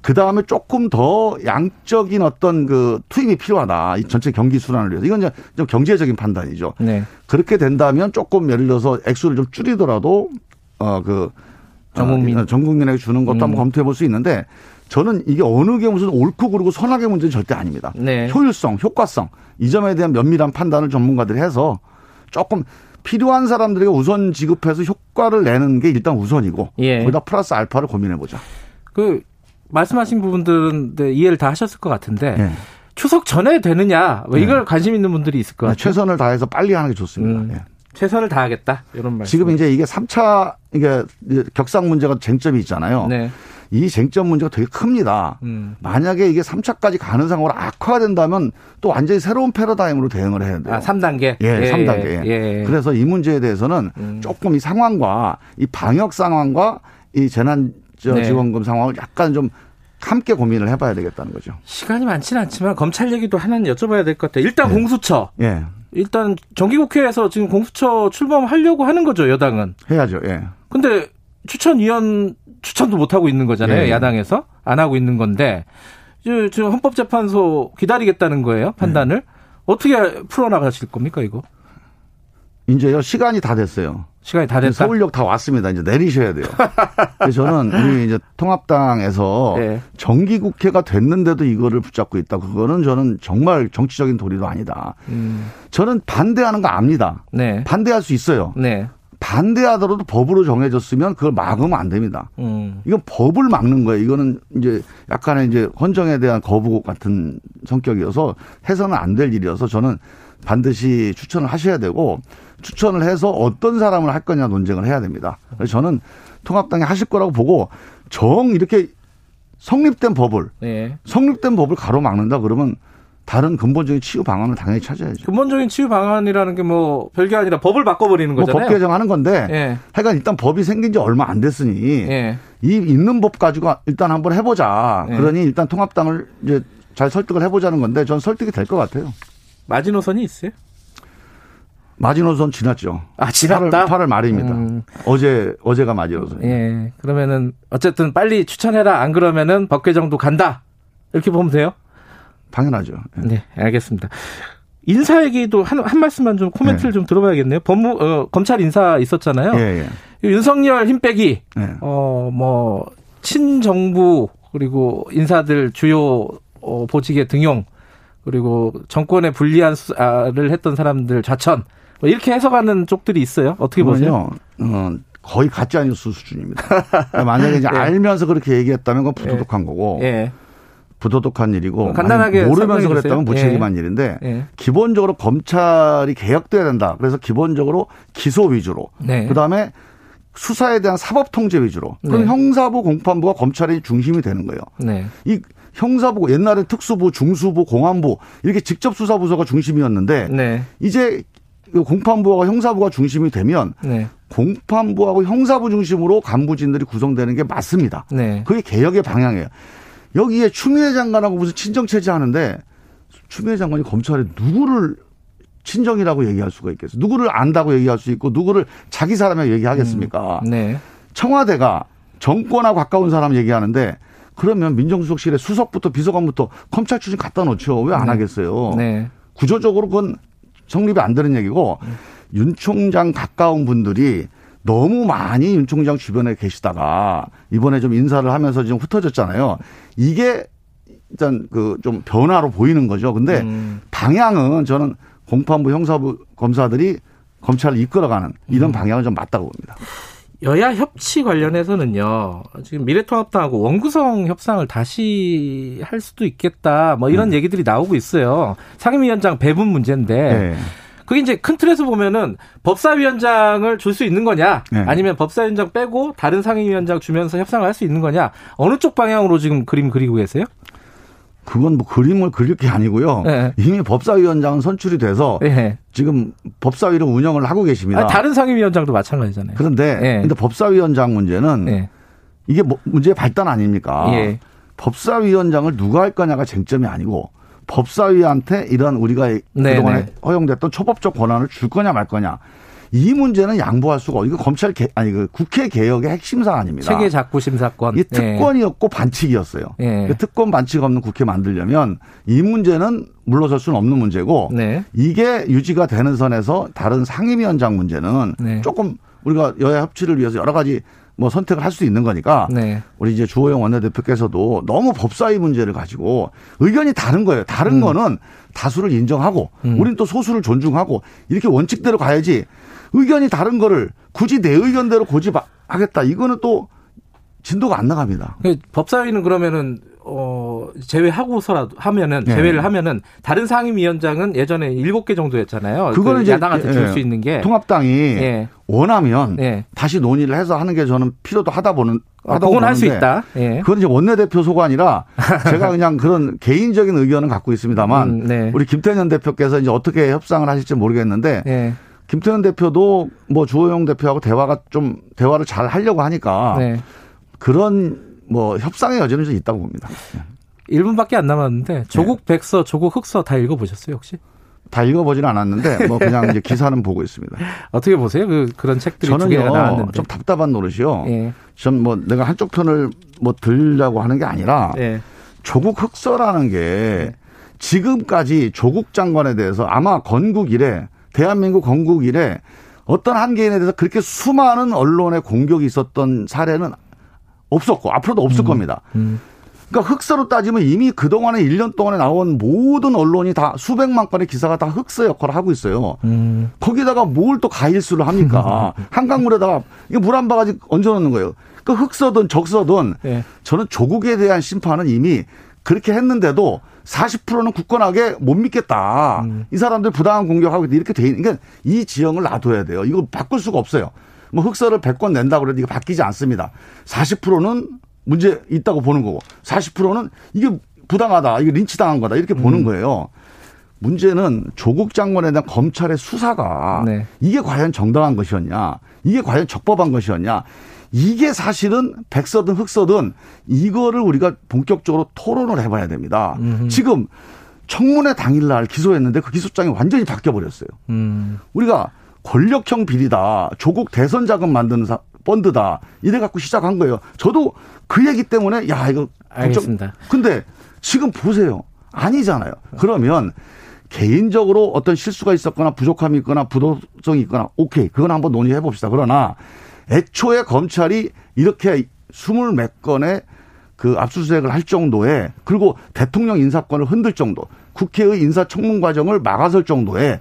그 다음에 조금 더 양적인 어떤 그 투입이 필요하다. 이 전체 경기 순환을 위해서. 이건 이제 좀 경제적인 판단이죠. 네. 그렇게 된다면 조금 예를 들어서 액수를 좀 줄이더라도 어 그 전국민. 어, 전 국민에게 주는 것도 음. 한번 검토해 볼 수 있는데 저는 이게 어느 게 무슨 옳고 그르고 선악의 문제는 절대 아닙니다. 네. 효율성, 효과성 이 점에 대한 면밀한 판단을 전문가들이 해서 조금 필요한 사람들에게 우선 지급해서 효과를 내는 게 일단 우선이고 예. 거기다 플러스 알파를 고민해 보자. 그 말씀하신 부분들은 네, 이해를 다 하셨을 것 같은데 예. 추석 전에 되느냐 뭐 이걸 관심 있는 분들이 있을 것 같아요. 최선을 다해서 빨리 하는 게 좋습니다. 음. 예. 최선을 다하겠다 이런 말씀. 지금 이제 이게 3차 이게 격상 문제가 쟁점이 있잖아요. 네. 이 쟁점 문제가 되게 큽니다. 음. 만약에 이게 3차까지 가는 상황으로 악화가 된다면 또 완전히 새로운 패러다임으로 대응을 해야 돼요. 아 3단계. 예, 3단계. 예. 예. 그래서 이 문제에 대해서는 음. 조금 이 상황과 이 방역 상황과 이 재난 저 네. 지원금 상황을 약간 좀 함께 고민을 해봐야 되겠다는 거죠. 시간이 많지는 않지만 검찰 얘기도 하나는 여쭤봐야 될 것 같아요. 일단 네. 공수처. 예, 일단 정기국회에서 지금 공수처 출범하려고 하는 거죠 여당은. 해야죠. 예. 근데 추천위원 추천도 못 하고 있는 거잖아요 예. 야당에서 안 하고 있는 건데 지금 헌법재판소 기다리겠다는 거예요 판단을 네. 어떻게 풀어나가실 겁니까 이거 이제요 시간이 다 됐어요. 시간이 다 됐다. 서울역 다 왔습니다. 이제 내리셔야 돼요. 그래서 저는 우리 이제 통합당에서 네. 정기 국회가 됐는데도 이거를 붙잡고 있다. 그거는 저는 정말 정치적인 도리도 아니다. 음, 저는 반대하는 거 압니다. 네, 반대할 수 있어요. 네, 반대하더라도 법으로 정해졌으면 그걸 막으면 안 됩니다. 음, 이건 법을 막는 거예요. 이거는 이제 약간의 이제 헌정에 대한 거부 같은 성격이어서 해서는 안 될 일이어서 저는 반드시 추천을 하셔야 되고 추천을 해서 어떤 사람을 할 거냐 논쟁을 해야 됩니다. 그래서 저는 통합당이 하실 거라고 보고 정 이렇게 성립된 법을 네. 성립된 법을 가로막는다 그러면 다른 근본적인 치유 방안을 당연히 찾아야죠. 근본적인 치유 방안이라는 게 뭐 별게 아니라 법을 바꿔버리는 뭐 거잖아요. 법 개정하는 건데 예, 하여간 일단 법이 생긴 지 얼마 안 됐으니 예. 이 있는 법 가지고 일단 한번 해보자. 네. 그러니 일단 통합당을 이제 잘 설득을 해보자는 건데 전 설득이 될 것 같아요. 마지노선이 있어요? 마지노선 지났죠. 아 지났다. 8월, 8월 말입니다. 음, 어제 어제가 마지노선. 예. 그러면은 어쨌든 빨리 추천해라. 안 그러면은 법 개정도 간다. 이렇게 보면 돼요. 당연하죠. 예. 네, 알겠습니다. 인사 얘기도 한, 한 말씀만 좀 코멘트를 좀 들어봐야겠네요. 법무, 어, 검찰 인사 있었잖아요. 예, 예. 윤석열 힘 빼기, 예. 어, 뭐, 친정부, 그리고 인사들 주요, 어, 보직의 등용, 그리고 정권에 불리한 수사를 했던 사람들 좌천, 뭐 이렇게 해석하는 쪽들이 있어요. 어떻게 보세요? 어, 거의 가짜 뉴스 수준입니다. 그러니까 만약에 이제 예. 알면서 그렇게 얘기했다면 그건 부도덕한 거고, 예, 부도덕한 일이고, 간단하게 만약 모르면서 그랬다면. 무책임한 일인데, 예. 기본적으로 검찰이 개혁돼야 된다. 그래서 기본적으로 기소 위주로, 네. 그 다음에 수사에 대한 사법 통제 위주로. 그럼 네. 형사부, 공판부가 검찰의 중심이 되는 거예요. 네. 이 형사부, 옛날엔 특수부, 중수부, 공안부 이렇게 직접 수사 부서가 중심이었는데 네. 이제 그 공판부와 형사부가 중심이 되면 네. 공판부하고 형사부 중심으로 간부진들이 구성되는 게 맞습니다. 네. 그게 개혁의 방향이에요. 여기에 추미애 장관하고 무슨 친정 체제 하는데 추미애 장관이 검찰에 누구를 친정이라고 얘기할 수가 있겠어요? 누구를 안다고 얘기할 수 있고 누구를 자기 사람이라고 얘기하겠습니까? 네. 청와대가 정권하고 가까운 사람 얘기하는데 그러면 민정수석실에 수석부터 비서관부터 검찰 출신 갖다 놓죠. 왜안 네. 하겠어요? 네. 구조적으로 그건 성립이 안 되는 얘기고 윤 총장 가까운 분들이 너무 많이 윤 총장 주변에 계시다가 이번에 좀 인사를 하면서 좀 흩어졌잖아요. 이게 일단 그 좀 변화로 보이는 거죠. 근데 음. 방향은 저는 공판부 형사부 검사들이 검찰을 이끌어가는 이런 방향은 좀 맞다고 봅니다. 여야 협치 관련해서는요. 지금 미래통합당하고 원구성 협상을 다시 할 수도 있겠다. 뭐 이런 얘기들이 나오고 있어요. 상임위원장 배분 문제인데 네. 그게 이제 큰 틀에서 보면은 법사위원장을 줄 수 있는 거냐, 네. 아니면 법사위원장 빼고 다른 상임위원장 주면서 협상을 할 수 있는 거냐, 어느 쪽 방향으로 지금 그림 그리고 계세요? 그건 뭐 그림을 그릴 게 아니고요. 네. 이미 법사위원장은 선출이 돼서 예. 지금 법사위를 운영을 하고 계십니다. 아니, 다른 상임위원장도 마찬가지잖아요. 그런데 예. 근데 법사위원장 문제는 예. 이게 뭐 문제의 발단 아닙니까? 예. 법사위원장을 누가 할 거냐가 쟁점이 아니고 법사위한테 이런 우리가 네, 그동안에 네. 허용됐던 초법적 권한을 줄 거냐 말 거냐 이 문제는 양보할 수가 없. 이거 검찰 개, 아니 그 국회 개혁의 핵심 사안입니다. 체계 작부 심사권. 이 특권이었고 예. 반칙이었어요. 예. 특권 반칙 없는 국회 만들려면 이 문제는 물러설 수는 없는 문제고 네. 이게 유지가 되는 선에서 다른 상임위원장 문제는 네. 조금 우리가 여야 협치를 위해서 여러 가지 뭐 선택을 할 수 있는 거니까 네. 우리 이제 주호영 원내대표께서도 너무 법사위 문제를 가지고 의견이 다른 거예요. 다른 음. 거는 다수를 인정하고 음. 우리는 또 소수를 존중하고 이렇게 원칙대로 가야지 의견이 다른 거를 굳이 내 의견대로 고집하겠다. 이거는 또 진도가 안 나갑니다. 그 법사위는 그러면은 어 제외하고서라도 하면은 네. 제외를 하면은 다른 상임위원장은 예전에 일곱 개 정도였잖아요. 그거는 그 야당한테 줄수 예. 있는 게 통합당이 예. 원하면 예. 다시 논의를 해서 하는 게 저는 필요도 하다 보는 아, 그건 할 수 있다. 예. 그건 이제 원내대표 소관이라 제가 그냥 그런 개인적인 의견은 갖고 있습니다만 음, 네. 우리 김태년 대표께서 이제 어떻게 협상을 하실지 모르겠는데 예. 김태현 대표도 뭐 주호영 대표하고 대화가 좀 대화를 잘 하려고 하니까 네. 그런 뭐 협상의 여지는 좀 있다고 봅니다. 1분밖에 안 남았는데 조국 네. 백서, 조국 흑서 다 읽어보셨어요 혹시? 다 읽어보지는 않았는데 뭐 그냥 이제 기사는 보고 있습니다. 어떻게 보세요? 그 그런 책들이 두 개가 나왔는데 좀 답답한 노릇이요. 예. 전뭐 내가 한쪽 편을 뭐 들려고 하는 게 아니라 예. 조국 흑서라는 게 지금까지 조국 장관에 대해서 아마 건국 이래 대한민국 건국 이래 어떤 한 개인에 대해서 그렇게 수많은 언론의 공격이 있었던 사례는 없었고 앞으로도 없을 음. 겁니다. 음. 그러니까 흑서로 따지면 이미 그동안에 1년 동안에 나온 모든 언론이 다 수백만 건의 기사가 다 흑서 역할을 하고 있어요. 음. 거기다가 뭘 또 가일수를 합니까? 한강물에다가 이게 물한 바가지 얹어 놓는 거예요. 그 흑서든 적서든 네. 저는 조국에 대한 심판은 이미 그렇게 했는데도 40%는 굳건하게 못 믿겠다. 음. 이 사람들 부당한 공격하고 이렇게 돼 있는 그러니까 이 지형을 놔둬야 돼요. 이거 바꿀 수가 없어요. 뭐 흑서를 100건 낸다고 그래도 이거 바뀌지 않습니다. 40%는 문제 있다고 보는 거고 40%는 이게 부당하다. 이게 린치 당한 거다. 이렇게 보는 음. 거예요. 문제는 조국 장관에 대한 검찰의 수사가 네. 이게 과연 정당한 것이었냐. 이게 과연 적법한 것이었냐. 이게 사실은 백서든 흑서든 이거를 우리가 본격적으로 토론을 해봐야 됩니다. 음흠. 지금 청문회 당일날 기소했는데 그 기소장이 완전히 바뀌어 버렸어요. 음. 우리가 권력형 비리다, 조국 대선 자금 만드는 사, 펀드다 이래 갖고 시작한 거예요. 저도 그 얘기 때문에 야 이거 알겠습니다. 근데 지금 보세요. 아니잖아요. 그러면 개인적으로 어떤 실수가 있었거나 부족함이 있거나 부도성이 있거나 오케이 그건 한번 논의해 봅시다. 그러나 애초에 검찰이 이렇게 스물 몇 건의 그 압수수색을 할 정도에 그리고 대통령 인사권을 흔들 정도 국회의 인사청문 과정을 막아설 정도의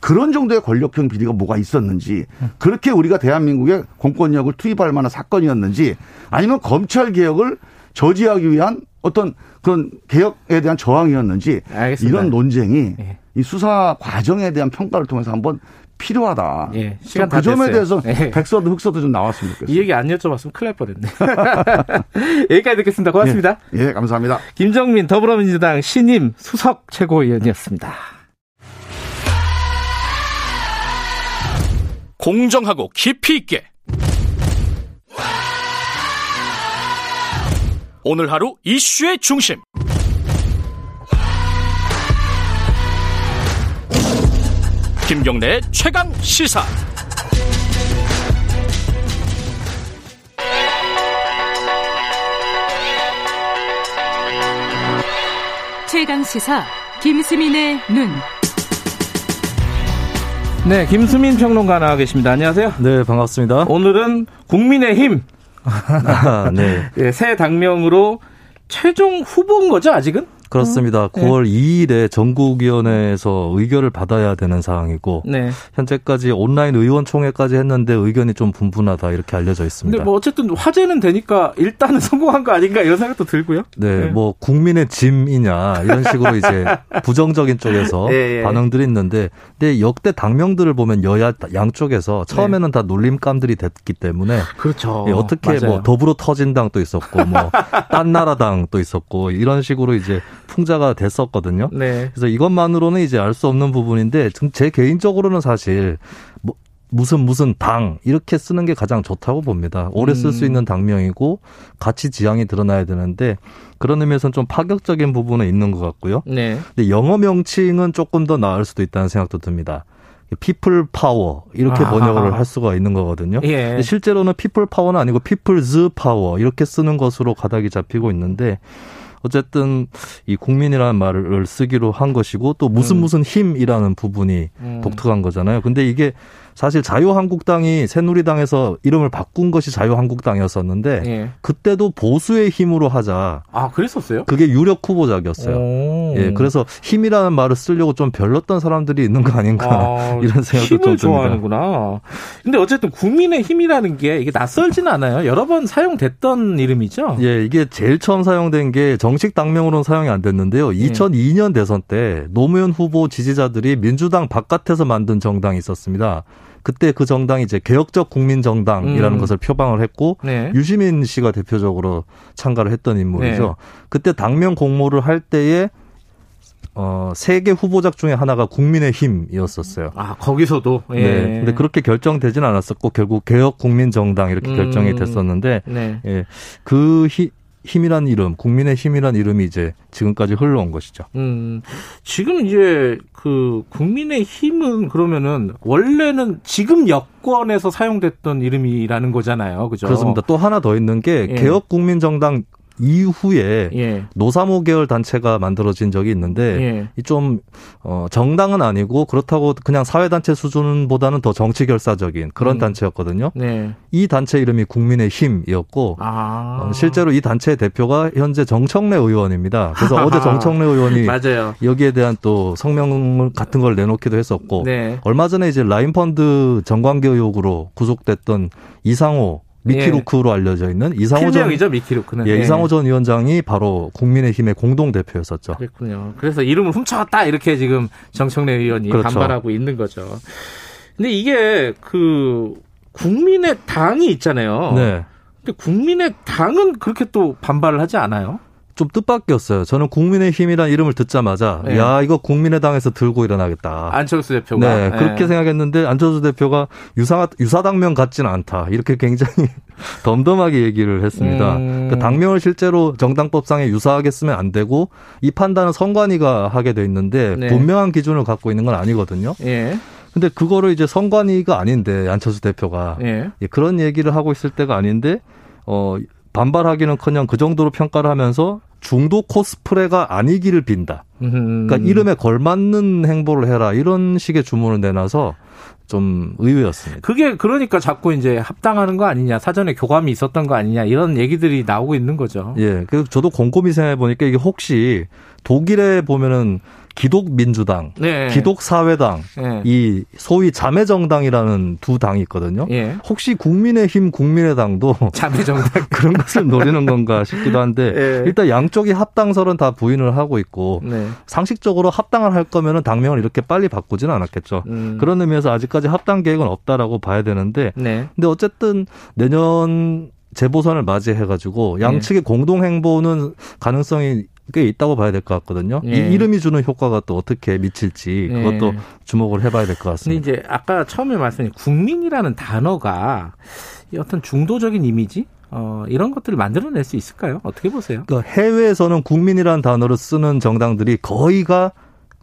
그런 정도의 권력형 비리가 뭐가 있었는지 그렇게 우리가 대한민국의 공권력을 투입할 만한 사건이었는지 아니면 검찰 개혁을 저지하기 위한 어떤 그런 개혁에 대한 저항이었는지 알겠습니다. 이런 논쟁이 네. 이 수사 과정에 대한 평가를 통해서 한번 필요하다. 예, 시간 그 점에 대해서 예. 백서도 흑서도 좀 나왔으면 좋겠어요. 이 얘기 안 여쭤봤으면 큰일 날 뻔했네. 여기까지 듣겠습니다. 고맙습니다. 예, 예, 감사합니다. 김정민 더불어민주당 신임 수석 최고위원이었습니다. 공정하고 깊이 있게 오늘 하루 이슈의 중심 김경래 최강 시사. 최강 시사 김수민의 눈. 네, 김수민 평론가 나와 계십니다. 안녕하세요. 네, 반갑습니다. 오늘은 국민의힘 아, 네. 네, 새 당명으로 최종 후보인 거죠, 아직은? 그렇습니다. 음. 9월 네. 2일에 전국위원회에서 의결을 받아야 되는 상황이고 네. 현재까지 온라인 의원총회까지 했는데 의견이 좀 분분하다 이렇게 알려져 있습니다. 근데 뭐 어쨌든 화제는 되니까 일단은 성공한 거 아닌가 이런 생각도 들고요. 네, 네. 뭐 국민의 짐이냐 이런 식으로 이제 부정적인 쪽에서 네, 반응들이 있는데 근데 역대 당명들을 보면 여야 양쪽에서 처음에는 다 놀림감들이 됐기 때문에 그렇죠. 예, 어떻게 뭐 맞아요. 뭐 더불어 터진당도 있었고 뭐 딴 나라당도 있었고 이런 식으로 이제 풍자가 됐었거든요. 네. 그래서 이것만으로는 이제 알 수 없는 부분인데 제 개인적으로는 사실 뭐 무슨 무슨 당 이렇게 쓰는 게 가장 좋다고 봅니다. 오래 쓸수 음. 있는 당명이고 가치 지향이 드러나야 되는데 그런 의미에서는 좀 파격적인 부분은 있는 것 같고요. 네. 근데 영어 명칭은 조금 더 나을 수도 있다는 생각도 듭니다. People Power 이렇게. 번역을 할 수가 있는 거거든요. 예. 실제로는 People Power는 아니고 People's Power 이렇게 쓰는 것으로 가닥이 잡히고 있는데 어쨌든 이 국민이라는 말을 쓰기로 한 것이고 또 무슨 음. 무슨 힘이라는 부분이 음. 독특한 거잖아요. 근데 이게 사실 자유한국당이 새누리당에서 이름을 바꾼 것이 자유한국당이었었는데 예. 그때도 보수의 힘으로 하자. 아, 그랬었어요? 그게 유력 후보작이었어요. 예, 그래서 힘이라는 말을 쓰려고 좀 별렀던 사람들이 있는 거 아닌가 아, 이런 생각도 좀 좋아하는구나. 근데 어쨌든 국민의 힘이라는 게 이게 낯설지는 않아요. 여러 번 사용됐던 이름이죠. 예, 이게 제일 처음 사용된 게 정식 당명으로는 사용이 안 됐는데요. 2002년 예. 대선 때 노무현 후보 지지자들이 민주당 바깥에서 만든 정당이 있었습니다. 그때 그 정당이 이제 개혁적 국민정당이라는 음. 것을 표방을 했고 네. 유시민 씨가 대표적으로 참가를 했던 인물이죠. 네. 그때 당명 공모를 할 때에 어, 세 개 후보작 중에 하나가 국민의힘이었었어요. 아, 거기서도? 예. 네. 근데 그렇게 결정되진 않았었고, 결국 개혁 국민정당 이렇게 음. 결정이 됐었는데, 네. 예. 그 히, 힘이란 이름, 국민의 힘이란 이름이 이제 지금까지 흘러온 것이죠. 음, 지금 이제 그 국민의 힘은 그러면은 원래는 지금 여권에서 사용됐던 이름이라는 거잖아요. 그죠? 그렇습니다. 또 하나 더 있는 게 예. 개혁국민정당 이후에 예. 노사모 계열 단체가 만들어진 적이 있는데 예. 좀 어, 정당은 아니고 그렇다고 그냥 사회 단체 수준보다는 더 정치 결사적인 그런 음. 단체였거든요. 네. 이 단체 이름이 국민의 힘이었고 아. 어, 실제로 이 단체의 대표가 현재 정청래 의원입니다. 그래서 어제 정청래 의원이 맞아요. 여기에 대한 또 성명 같은 걸 내놓기도 했었고 네. 얼마 전에 이제 라인펀드 정관계 의혹으로 구속됐던 이상호 미키루크로 예. 알려져 있는 이상호 전 이죠 미키루크는. 예, 예, 이상호 전 위원장이 바로 국민의힘의 공동 대표였었죠. 그렇군요. 그래서 이름을 훔쳐갔다 이렇게 지금 정청래 의원이 그렇죠. 반발하고 있는 거죠. 근데 이게 그 국민의 당이 있잖아요. 네. 근데 국민의 당은 그렇게 또 반발을 하지 않아요? 좀 뜻밖이었어요. 저는 국민의힘이란 이름을 듣자마자 네. 야 이거 국민의당에서 들고 일어나겠다. 안철수 대표가 네, 네. 그렇게 생각했는데 안철수 대표가 유사 유사 당명 같지는 않다. 이렇게 굉장히 덤덤하게 얘기를 했습니다. 음. 그 당명을 실제로 정당법상에 유사하게 쓰면 안 되고 이 판단은 선관위가 하게 돼 있는데 네. 분명한 기준을 갖고 있는 건 아니거든요. 예. 근데 그거를 이제 선관위가 아닌데 안철수 대표가 예. 예, 그런 얘기를 하고 있을 때가 아닌데 어 반발하기는커녕 그 정도로 평가를 하면서 중도 코스프레가 아니기를 빈다. 그러니까 이름에 걸맞는 행보를 해라 이런 식의 주문을 내놔서 좀 의외였습니다. 그게 그러니까 자꾸 이제 합당하는 거 아니냐, 사전에 교감이 있었던 거 아니냐 이런 얘기들이 나오고 있는 거죠. 예, 그래서 저도 곰곰이 생각해 보니까 이게 혹시 독일에 보면은 기독민주당, 네. 기독사회당, 네. 이 소위 자매정당이라는 두 당이 있거든요. 네. 혹시 국민의힘, 국민의당도 자매정당 그런 것을 노리는 건가 싶기도 한데 예. 일단 양쪽이 합당설은 다 부인을 하고 있고 네. 상식적으로 합당을 할 거면은 당명을 이렇게 빨리 바꾸지는 않았겠죠. 음. 그런 의미에서 아직까지 합당 계획은 없다라고 봐야 되는데, 네. 근데 어쨌든 내년 재보선을 맞이해가지고 양측의 공동 행보는 가능성이 꽤 있다고 봐야 될 것 같거든요. 예. 이 이름이 주는 효과가 또 어떻게 미칠지 그것도 예. 주목을 해봐야 될 것 같습니다. 근데 이제 아까 처음에 말씀드린 국민이라는 단어가 어떤 중도적인 이미지 어, 이런 것들을 만들어낼 수 있을까요? 어떻게 보세요? 그러니까 해외에서는 국민이라는 단어를 쓰는 정당들이 거의가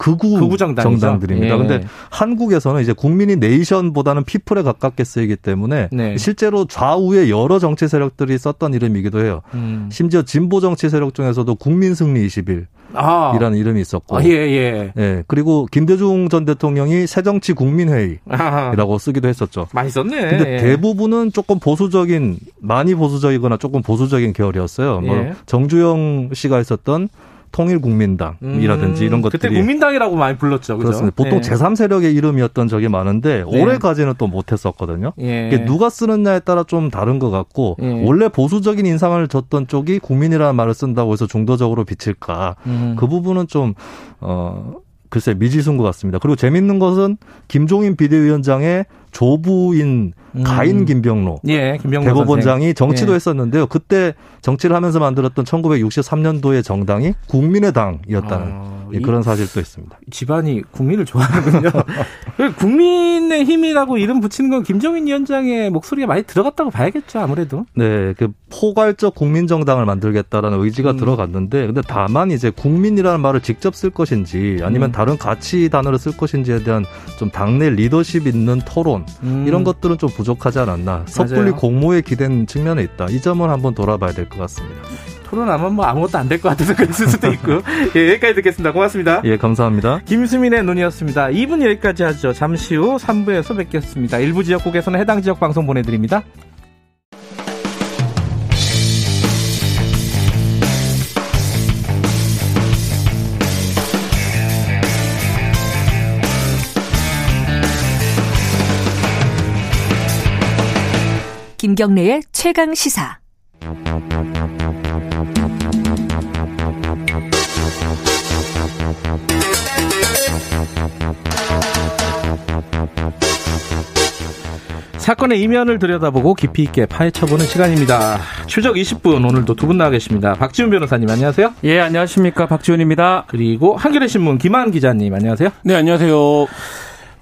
극우, 극우 정당들입니다. 예. 근데 한국에서는 이제 국민이 네이션보다는 피플에 가깝게 쓰이기 때문에 네. 실제로 좌우의 여러 정치 세력들이 썼던 이름이기도 해요. 음. 심지어 진보 정치 세력 중에서도 국민 승리 20일 아. 이라는 이름이 있었고. 아, 예, 예. 예. 그리고 김대중 전 대통령이 새정치 국민회의라고 쓰기도 했었죠. 많이 썼네. 근데 예. 대부분은 조금 보수적인, 많이 보수적이거나 조금 보수적인 계열이었어요. 뭐 예. 뭐 정주영 씨가 있었던 통일국민당이라든지 음, 이런 것들이 그때 국민당이라고 많이 불렀죠. 그죠? 그렇습니다. 보통 예. 제3세력의 이름이었던 적이 많은데 네. 올해까지는 또 못했었거든요. 예. 누가 쓰느냐에 따라 좀 다른 것 같고 예. 원래 보수적인 인상을 줬던 쪽이 국민이라는 말을 쓴다고 해서 중도적으로 비칠까 음. 그 부분은 좀 어. 글쎄 미지수인 것 같습니다. 그리고 재밌는 것은 김종인 비대위원장의 조부인 음. 가인 김병로 예, 대법원장이 정치도 예. 했었는데요. 그때 정치를 하면서 만들었던 1963년도의 정당이 국민의당이었다는 아, 예, 그런 사실도 있습니다. 집안이 국민을 좋아하는군요. 국민의 힘이라고 이름 붙이는 건 김정인 위원장의 목소리가 많이 들어갔다고 봐야겠죠, 아무래도. 네, 그 포괄적 국민정당을 만들겠다라는 의지가 음. 들어갔는데, 근데 다만 이제 국민이라는 말을 직접 쓸 것인지 아니면 음. 다른 가치 단어를 쓸 것인지에 대한 좀 당내 리더십 있는 토론 음. 이런 것들은 좀 부족하지 않았나. 섣불리 공모에 기댄 측면에 있다. 이 점을 한번 돌아봐야 될 것 같습니다. 토론하면 뭐 아무것도 안 될 것 같아서 그랬을 수도 있고. 예, 여기까지 듣겠습니다. 고맙습니다. 예, 감사합니다. 김수민의 눈이었습니다. 2분 여기까지 하죠. 잠시 후 3부에서 뵙겠습니다. 일부 지역국에서는 해당 지역 방송 보내드립니다. 김경래의 최강 시사. 사건의 이면을 들여다보고 깊이 있게 파헤쳐보는 시간입니다. 추적 20분 오늘도 두 분 나와 계십니다. 박지훈 변호사님 안녕하세요. 예 안녕하십니까 박지훈입니다. 그리고 한겨레 신문 김한 기자님 안녕하세요. 네 안녕하세요.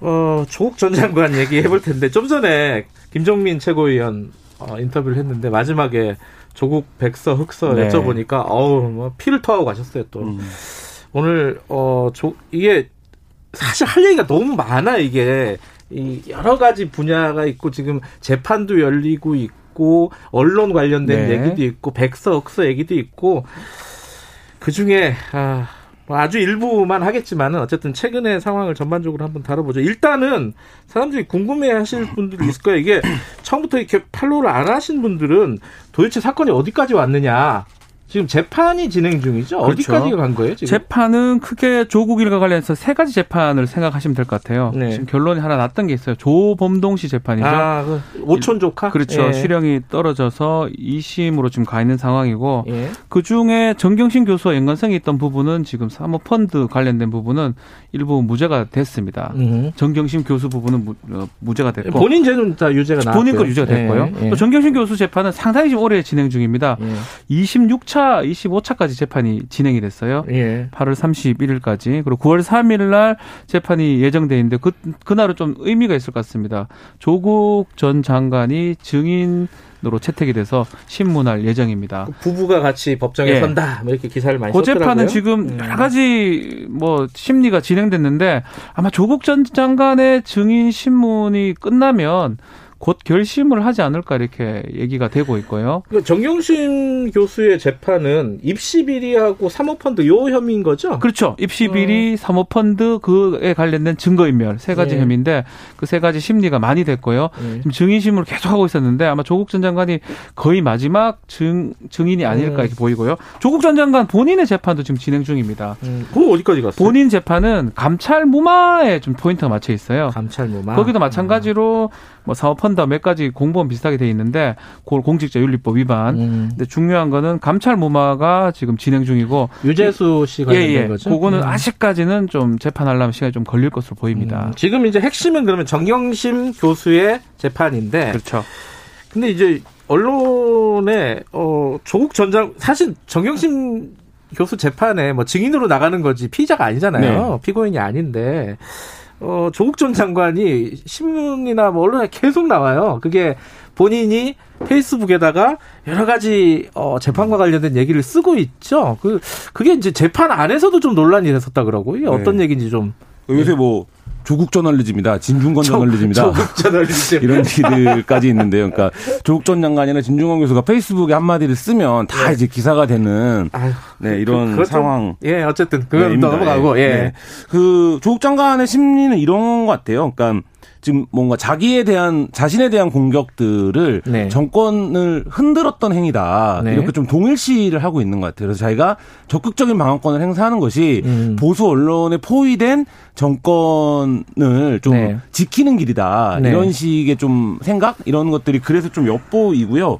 어 조국 전 장관 얘기해 볼 텐데 좀 전에 김종민 최고위원 어, 인터뷰를 했는데 마지막에 조국 백서 흑서 네. 여쭤보니까 어우 뭐 피를 토하고 가셨어요 또 음. 오늘 어 조 이게 사실 할 얘기가 너무 많아 이게 이 여러 가지 분야가 있고 지금 재판도 열리고 있고 언론 관련된 네. 얘기도 있고 백서 흑서 얘기도 있고 그 중에 아, 뭐 아주 일부만 하겠지만은 어쨌든 최근의 상황을 전반적으로 한번 다뤄보죠. 일단은 사람들이 궁금해하실 분들이 있을 거예요. 이게 처음부터 이렇게 팔로우를 안 하신 분들은 도대체 사건이 어디까지 왔느냐 지금 재판이 진행 중이죠. 그렇죠. 어디까지 간 거예요? 지금? 재판은 크게 조국 일과 관련해서 세 가지 재판을 생각하시면 될 것 같아요. 네. 지금 결론이 하나 났던 게 있어요. 조범동 씨 재판이죠. 아, 그 오촌 조카? 그렇죠. 예. 실형이 떨어져서 2심으로 지금 가 있는 상황이고 예. 그 중에 정경심 교수와 연관성이 있던 부분은 지금 사모펀드 관련된 부분은 일부 무죄가 됐습니다. 음. 정경심 교수 부분은 무, 어, 죄가 됐고 본인 죄는 다 유죄가 나왔고요. 본인 거 유죄가 됐고요. 예. 또 정경심 교수 재판은 상당히 지금 오래 진행 중입니다. 26차 4차, 25차까지 재판이 진행이 됐어요. 예. 8월 31일까지. 그리고 9월 3일 날 재판이 예정돼 있는데 그 그날은 좀 의미가 있을 것 같습니다. 조국 전 장관이 증인 으로 채택이 돼서 신문할 예정입니다. 그 부부가 같이 법정에 예. 선다. 뭐 이렇게 기사를 많이 그 썼더라고요. 재판은 지금 음. 여러 가지 뭐 심리가 진행됐는데 아마 조국 전 장관의 증인 신문이 끝나면 곧 결심을 하지 않을까 이렇게 얘기가 되고 있고요. 그러니까 정경심 교수의 재판은 입시 비리하고 사모펀드 요 혐의인 거죠? 그렇죠. 입시 비리, 어. 사모펀드 그에 관련된 증거인멸 세 가지 네. 혐의인데 그 세 가지 심리가 많이 됐고요. 네. 지금 증인신문을 계속 하고 있었는데 아마 조국 전 장관이 거의 마지막 증 증인이 아닐까 음. 이렇게 보이고요. 조국 전 장관 본인의 재판도 지금 진행 중입니다. 음. 그 어디까지 갔어요? 본인 재판은 감찰 무마에 좀 포인트가 맞춰 있어요. 감찰 무마. 거기도 마찬가지로 음. 뭐 사모펀드 몇 가지 공범 비슷하게 돼 있는데 그걸 공직자 윤리법 위반. 음. 근데 중요한 거는 감찰 무마가 지금 진행 중이고 유재수 씨가 예, 예. 거죠. 그거는 음. 아직까지는 좀 재판하려면 시간이 좀 걸릴 것으로 보입니다. 음. 지금 이제 핵심은 그러면 정경심 교수의 재판인데. 그렇죠. 근데 이제 언론에 어 조국 전장 사실 정경심 교수 재판에 뭐 증인으로 나가는 거지 피의자가 아니잖아요. 네. 피고인이 아닌데 어, 조국 전 장관이 신문이나 뭐 언론에 계속 나와요. 그게 본인이 페이스북에다가 여러 가지 어, 재판과 관련된 얘기를 쓰고 있죠. 그 그게 이제 재판 안에서도 좀 논란이 됐었다 그러고요. 어떤 네. 얘기인지 좀 요새 뭐 조국 저널리즘이다, 진중권 조, 저널리즘이다. 조국 저널리즘 이런 얘기들까지 있는데요. 그러니까 조국 전 장관이나 진중권 교수가 페이스북에 한마디를 쓰면 다 네. 이제 기사가 되는 아유, 네 이런 그, 상황. 예, 어쨌든 그건 네, 넘어가고 예. 네. 그 조국 장관의 심리는 이런 것 같아요. 그러니까 지금 뭔가 자기에 대한 자신에 대한 공격들을 네. 정권을 흔들었던 행위다 네. 이렇게 좀 동일시를 하고 있는 것 같아요. 그래서 자기가 적극적인 방어권을 행사하는 것이 음. 보수 언론에 포위된 정권을 좀 네. 지키는 길이다 네. 이런 식의 좀 생각 이런 것들이 그래서 좀 엿보이고요.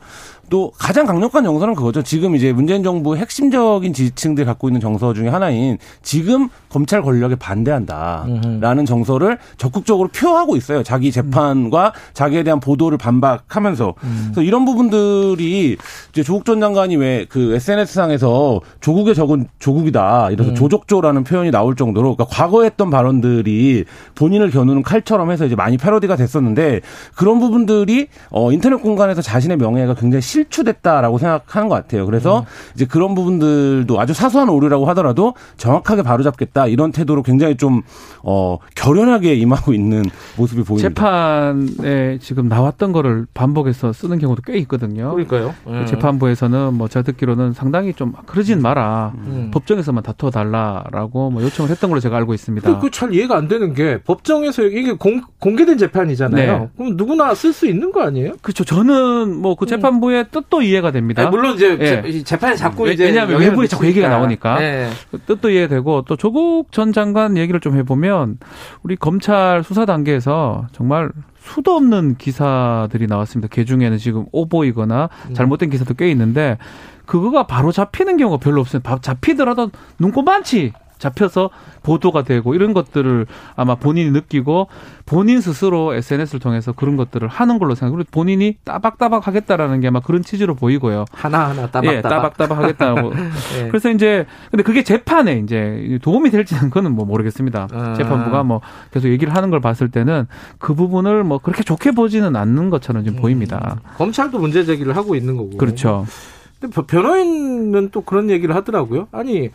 또 가장 강력한 정서는 그거죠. 지금 이제 문재인 정부 핵심적인 지지층들이 갖고 있는 정서 중에 하나인 지금 검찰 권력에 반대한다라는 정서를 적극적으로 표하고 있어요. 자기 재판과 자기에 대한 보도를 반박하면서. 음. 그래서 이런 부분들이 이제 조국 전 장관이 왜 그 SNS 상에서 조국의 적은 조국이다. 이래서 음. 조족조라는 표현이 나올 정도로 그러니까 과거에 했던 발언들이 본인을 겨누는 칼처럼 해서 이제 많이 패러디가 됐었는데 그런 부분들이 어 인터넷 공간에서 자신의 명예가 굉장히 실 추됐다라고 생각하는 것 같아요. 그래서 음. 이제 그런 부분들도 아주 사소한 오류라고 하더라도 정확하게 바로잡겠다 이런 태도로 굉장히 좀 어, 결연하게 임하고 있는 모습이 보입니다. 재판에 지금 나왔던 거를 반복해서 쓰는 경우도 꽤 있거든요. 그러니까요. 음. 재판부에서는 뭐 제가 듣기로는 상당히 좀 그러진 마라. 음. 법정에서만 다투어 달라라고 뭐 요청을 했던 걸로 제가 알고 있습니다. 그 잘 이해가 안 되는 게 법정에서 이게 공, 공개된 재판이잖아요. 네. 그럼 누구나 쓸 수 있는 거 아니에요? 그렇죠. 저는 뭐 그 재판부의 음. 뜻도 이해가 됩니다. 아니, 물론 이제 네. 재판에 자꾸 이제 왜냐하면 외부에 자꾸 얘기가 나오니까 네. 그 뜻도 이해되고 또 조국 전 장관 얘기를 좀 해보면 우리 검찰 수사 단계에서 정말 수도 없는 기사들이 나왔습니다. 개 중에는 지금 오보이거나 음. 잘못된 기사도 꽤 있는데 그거가 바로 잡히는 경우가 별로 없어요. 잡히더라도 눈꼽만치 잡혀서 보도가 되고 이런 것들을 아마 본인이 느끼고 본인 스스로 SNS를 통해서 그런 것들을 하는 걸로 생각하고 본인이 따박따박 하겠다라는 게 아마 그런 취지로 보이고요. 하나하나 따박따박. 예, 따박따박 하겠다고. 예. 그래서 이제 근데 그게 재판에 이제 도움이 될지는 그거는 뭐 모르겠습니다. 아. 재판부가 뭐 계속 얘기를 하는 걸 봤을 때는 그 부분을 뭐 그렇게 좋게 보지는 않는 것처럼 지금 음. 보입니다. 검찰도 문제 제기를 하고 있는 거고. 그렇죠. 근데 변호인은 또 그런 얘기를 하더라고요. 아니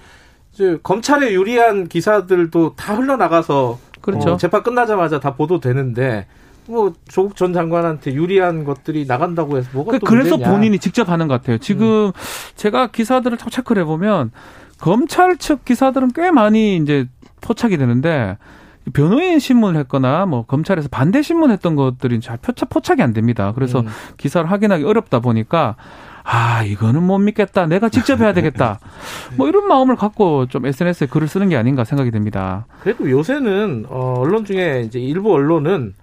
검찰에 유리한 기사들도 다 흘러나가서 그렇죠. 어, 재판 끝나자마자 다 보도되는데 뭐 조국 전 장관한테 유리한 것들이 나간다고 해서 뭐가 그, 그래서 문제냐. 본인이 직접 하는 것 같아요. 지금 음. 제가 기사들을 체크를 해보면 검찰 측 기사들은 꽤 많이 이제 포착이 되는데 변호인 신문을 했거나 뭐 검찰에서 반대 신문 했던 것들이 잘 포착, 포착이 안 됩니다. 그래서 음. 기사를 확인하기 어렵다 보니까 아, 이거는 못 믿겠다. 내가 직접 해야 되겠다. 뭐 이런 마음을 갖고 좀 SNS에 글을 쓰는 게 아닌가 생각이 듭니다. 그래도 요새는 어, 언론 중에 이제 일부 언론은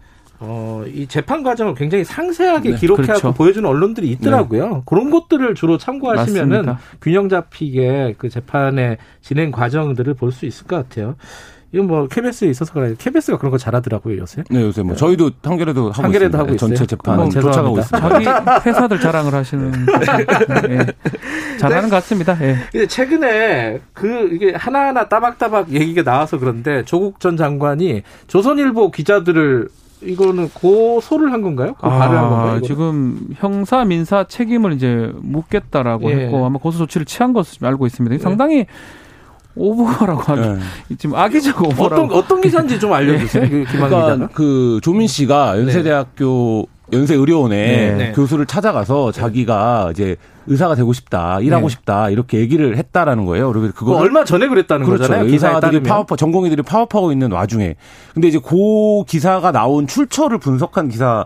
어, 이 재판 과정을 굉장히 상세하게 네, 기록해서 그렇죠. 보여주는 언론들이 있더라고요. 네. 그런 것들을 주로 참고하시면은 맞습니다. 균형 잡히게 그 재판의 진행 과정들을 볼 수 있을 것 같아요. 이건 뭐 KBS에 있어서 그래. KBS가 그런 거 잘하더라고요 요새. 네 요새 뭐 저희도 한겨레도 하고 한겨레도 있습니다. 하고 전체 재판 쫓아가고 있습니다. 자기 회사들 자랑을 하시는 네. 잘하는 것 같습니다. 예. 네. 최근에 그 이게 하나하나 따박따박 얘기가 나와서 그런데 조국 전 장관이 조선일보 기자들을 이거는 고소를 한 건가요? 아, 한 건가요? 이거는? 지금 형사 민사 책임을 이제 묻겠다라고 예. 했고 아마 고소 조치를 취한 것으로 알고 있습니다. 상당히 예. 오버라고 하기 네. 지금 악의적 오버라고 어떤 어떤 기사인지 좀 알려주세요. 네. 그러니까 그 조민 씨가 연세대학교 네. 연세의료원에 네. 네. 교수를 찾아가서 자기가 이제 의사가 되고 싶다, 일하고 네. 싶다 이렇게 얘기를 했다라는 거예요. 그리고 그거 얼마 전에 그랬다는 그렇죠. 거잖아요. 의사들이 파업, 전공의들이 파업하고 있는 와중에. 근데 이제 그 기사가 나온 출처를 분석한 기사.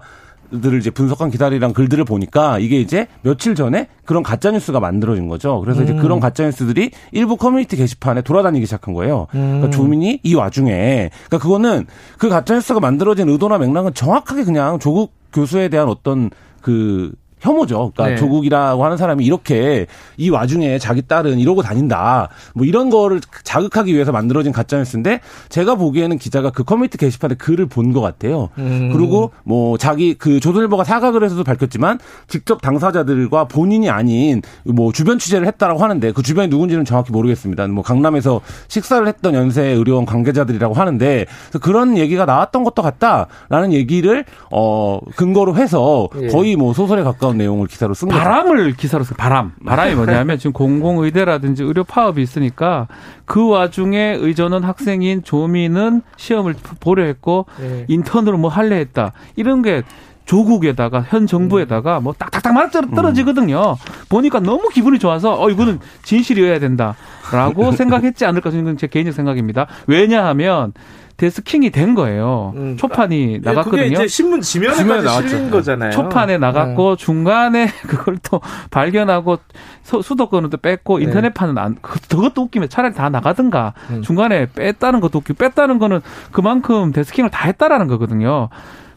들을 이제 분석한 기사들이랑 글들을 보니까 이게 이제 며칠 전에 그런 가짜 뉴스가 만들어진 거죠. 그래서 음. 이제 그런 가짜 뉴스들이 일부 커뮤니티 게시판에 돌아다니기 시작한 거예요. 음. 그러니까 조민이 이 와중에 그러니까 그거는 그 가짜 뉴스가 만들어진 의도나 맥락은 정확하게 그냥 조국 교수에 대한 어떤 그 혐오죠. 그러니까 네. 조국이라고 하는 사람이 이렇게 이 와중에 자기 딸은 이러고 다닌다. 뭐 이런 거를 자극하기 위해서 만들어진 가짜 뉴스인데 제가 보기에는 기자가 그 커뮤니티 게시판에 글을 본 것 같아요. 음. 그리고 뭐 자기 그 조선일보가 사과글 에서도 밝혔지만 직접 당사자들과 본인이 아닌 뭐 주변 취재를 했다라고 하는데 그 주변이 누군지는 정확히 모르겠습니다. 뭐 강남에서 식사를 했던 연세 의료원 관계자들이라고 하는데 그런 얘기가 나왔던 것도 같다라는 얘기를 어 근거로 해서 예. 거의 뭐 소설에 가까운 가까운 내용을 기사로 쓴 거죠. 바람을 기사로 쓴 바람. 바람이 뭐냐면 지금 공공의대라든지 의료 파업이 있으니까 그 와중에 의전원 학생인 조미는 시험을 보려 했고 네. 인턴으로 뭐 할래 했다. 이런 게 조국에다가 현 정부에다가 뭐 딱딱딱 맞아 떨어지거든요. 보니까 너무 기분이 좋아서 어 이거는 진실이어야 된다라고 생각했지 않을까 저는 제 개인적 생각입니다. 왜냐하면 데스킹이 된 거예요. 음. 초판이 예, 나갔거든요. 그게 이제 신문 지면에, 지면에 실린 거잖아요. 초판에 나갔고 네. 중간에 그걸 또 발견하고 수도권은 또 뺐고 네. 인터넷판은 안 그것도 웃기면 차라리 다 나가든가 음. 중간에 뺐다는 것도 웃기고 뺐다는 거는 그만큼 데스킹을 다 했다라는 거거든요.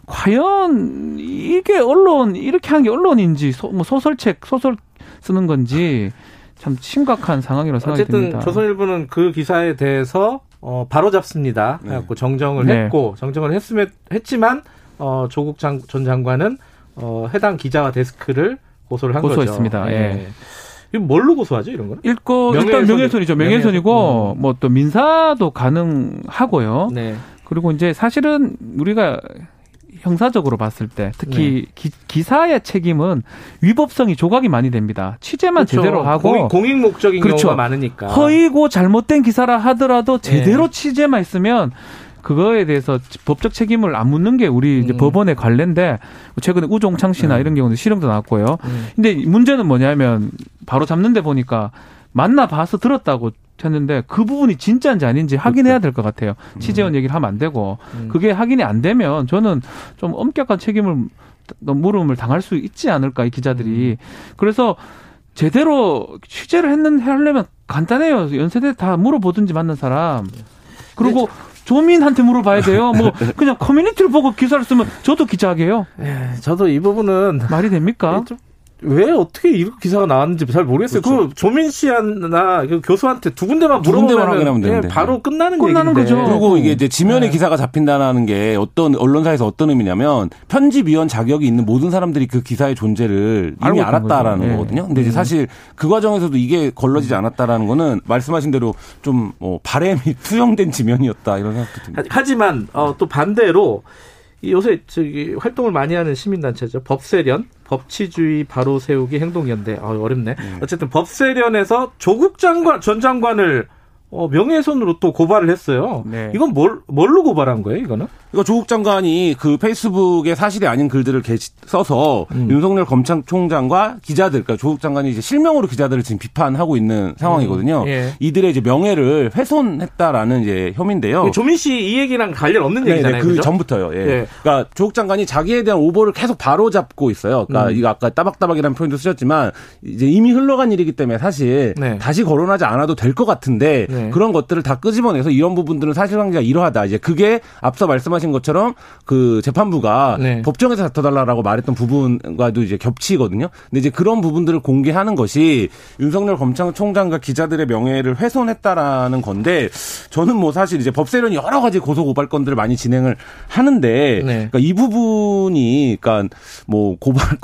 과연 이게 언론 이렇게 한 게 언론인지 소, 뭐 소설책 소설 쓰는 건지 참 심각한 상황이라고 생각이 어쨌든 듭니다. 조선일보는 그 기사에 대해서 어, 바로 잡습니다. 네. 그래갖고 정정을 네. 했고 정정을 했으면 했지만 어, 조국 장, 전 장관은 어, 해당 기자와 데스크를 고소를 한 고소했습니다. 거죠. 예. 이거 뭘로 고소하죠 이런 거는? 일단 명예훼손이- 명예훼손이죠. 명예훼손이고 뭐또 민사도 가능하고요. 네. 그리고 이제 사실은 우리가 형사적으로 봤을 때 특히 네. 기, 사의 책임은 위법성이 조각이 많이 됩니다. 취재만 그렇죠. 제대로 하고 공익, 공익 목적인 그렇죠. 경우가 많으니까. 허위고 잘못된 기사라 하더라도 제대로 네. 취재만 있으면 그거에 대해서 법적 책임을 안 묻는 게 우리 음. 법원의 관례인데 최근에 우종창 씨나 네. 이런 경우는 실형도 나왔고요. 음. 근데 문제는 뭐냐면 바로 잡는데 보니까 만나 봐서 들었다고 했는데 그 부분이 진짜인지 아닌지 확인해야 될 것 같아요. 취재원 얘기를 하면 안 되고 그렇죠. 음. 그게 확인이 안 되면 저는 좀 엄격한 책임을 물음을 당할 수 있지 않을까 이 기자들이 그래서 제대로 취재를 했는 하려면 간단해요. 연세대 다 물어보든지 맞는 사람. 그리고 조민한테 물어봐야 돼요. 뭐 그냥 커뮤니티를 보고 기사를 쓰면 저도 기자하게요. 예, 저도 이 부분은 말이 됩니까? 왜 어떻게 이렇게 기사가 나왔는지 잘 모르겠어요. 그 조민 씨나 그 교수한테 두 군데만 두 군데만 물어보면 확인하면 되는데. 바로 끝나는 끝나는 얘기인데. 거죠. 그리고 이게 이제 지면에 네. 기사가 잡힌다라는 게 어떤 언론사에서 어떤 의미냐면 편집위원 자격이 있는 모든 사람들이 그 기사의 존재를 이미 알았다라는 거죠. 예. 거거든요. 근데 이제 음. 사실 그 과정에서도 이게 걸러지지 않았다라는 거는 말씀하신 대로 좀 뭐 바램이 투영된 지면이었다 이런 생각도 듭니다. 하- 하지만 어, 또 반대로 이 요새 저기 활동을 많이 하는 시민단체죠. 법세련, 법치주의 바로 세우기 행동연대. 아, 어렵네. 어쨌든 법세련에서 조국 장관 전 장관을 어, 명예훼손으로 또 고발을 했어요. 네. 이건 뭘 뭘로 고발한 거예요? 이거는? 이거 조국 장관이 그 페이스북에 사실이 아닌 글들을 게시- 써서 음. 윤석열 검찰총장과 기자들, 그러니까 조국 장관이 이제 실명으로 기자들을 지금 비판하고 있는 상황이거든요. 음, 예. 이들의 이제 명예를 훼손했다라는 이제 혐의인데요. 조민 씨 이 얘기랑 관련 없는 네, 얘기잖아요. 네, 그 그죠? 전부터요. 예. 예. 그러니까 조국 장관이 자기에 대한 오보를 계속 바로잡고 있어요. 그러니까 음. 이거 아까 따박따박이라는 표현도 쓰셨지만 이제 이미 흘러간 일이기 때문에 사실 네. 다시 거론하지 않아도 될 것 같은데 네. 그런 것들을 다 끄집어내서 이런 부분들은 사실관계가 이러하다. 이제 그게 앞서 말씀하신 것처럼 그 재판부가 네. 법정에서 다퉈달라고 말했던 부분과도 이제 겹치거든요. 근데 이제 그런 부분들을 공개하는 것이 윤석열 검찰총장과 기자들의 명예를 훼손했다라는 건데 저는 뭐 사실 이제 법세련이 여러 가지 고소 고발 건들을 많이 진행을 하는데 네. 그러니까 이 부분이 그러니까 뭐 고발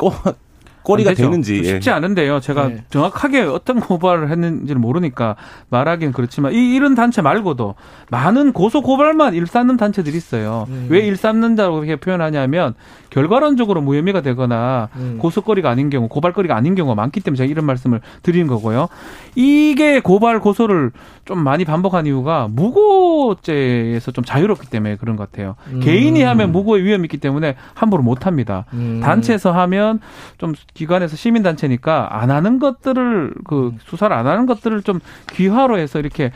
거 꼬리가 안 되죠. 되는지 예. 쉽지 않은데요. 제가 네. 정확하게 어떤 고발을 했는지를 모르니까 말하기는 그렇지만 이 이런 단체 말고도 많은 고소 고발만 일삼는 단체들이 있어요. 음. 왜 일삼는다고 이렇게 표현하냐면 결과론적으로 무혐의가 되거나 음. 고소거리가 아닌 경우, 고발거리가 아닌 경우가 많기 때문에 제가 이런 말씀을 드리는 거고요. 이게 고발 고소를 좀 많이 반복한 이유가 무고죄에서 좀 자유롭기 때문에 그런 것 같아요. 음. 개인이 하면 무고의 위험이 있기 때문에 함부로 못 합니다. 음. 단체에서 하면 좀 기관에서 시민 단체니까 안 하는 것들을 그 음. 수사를 안 하는 것들을 좀 귀화로 해서 이렇게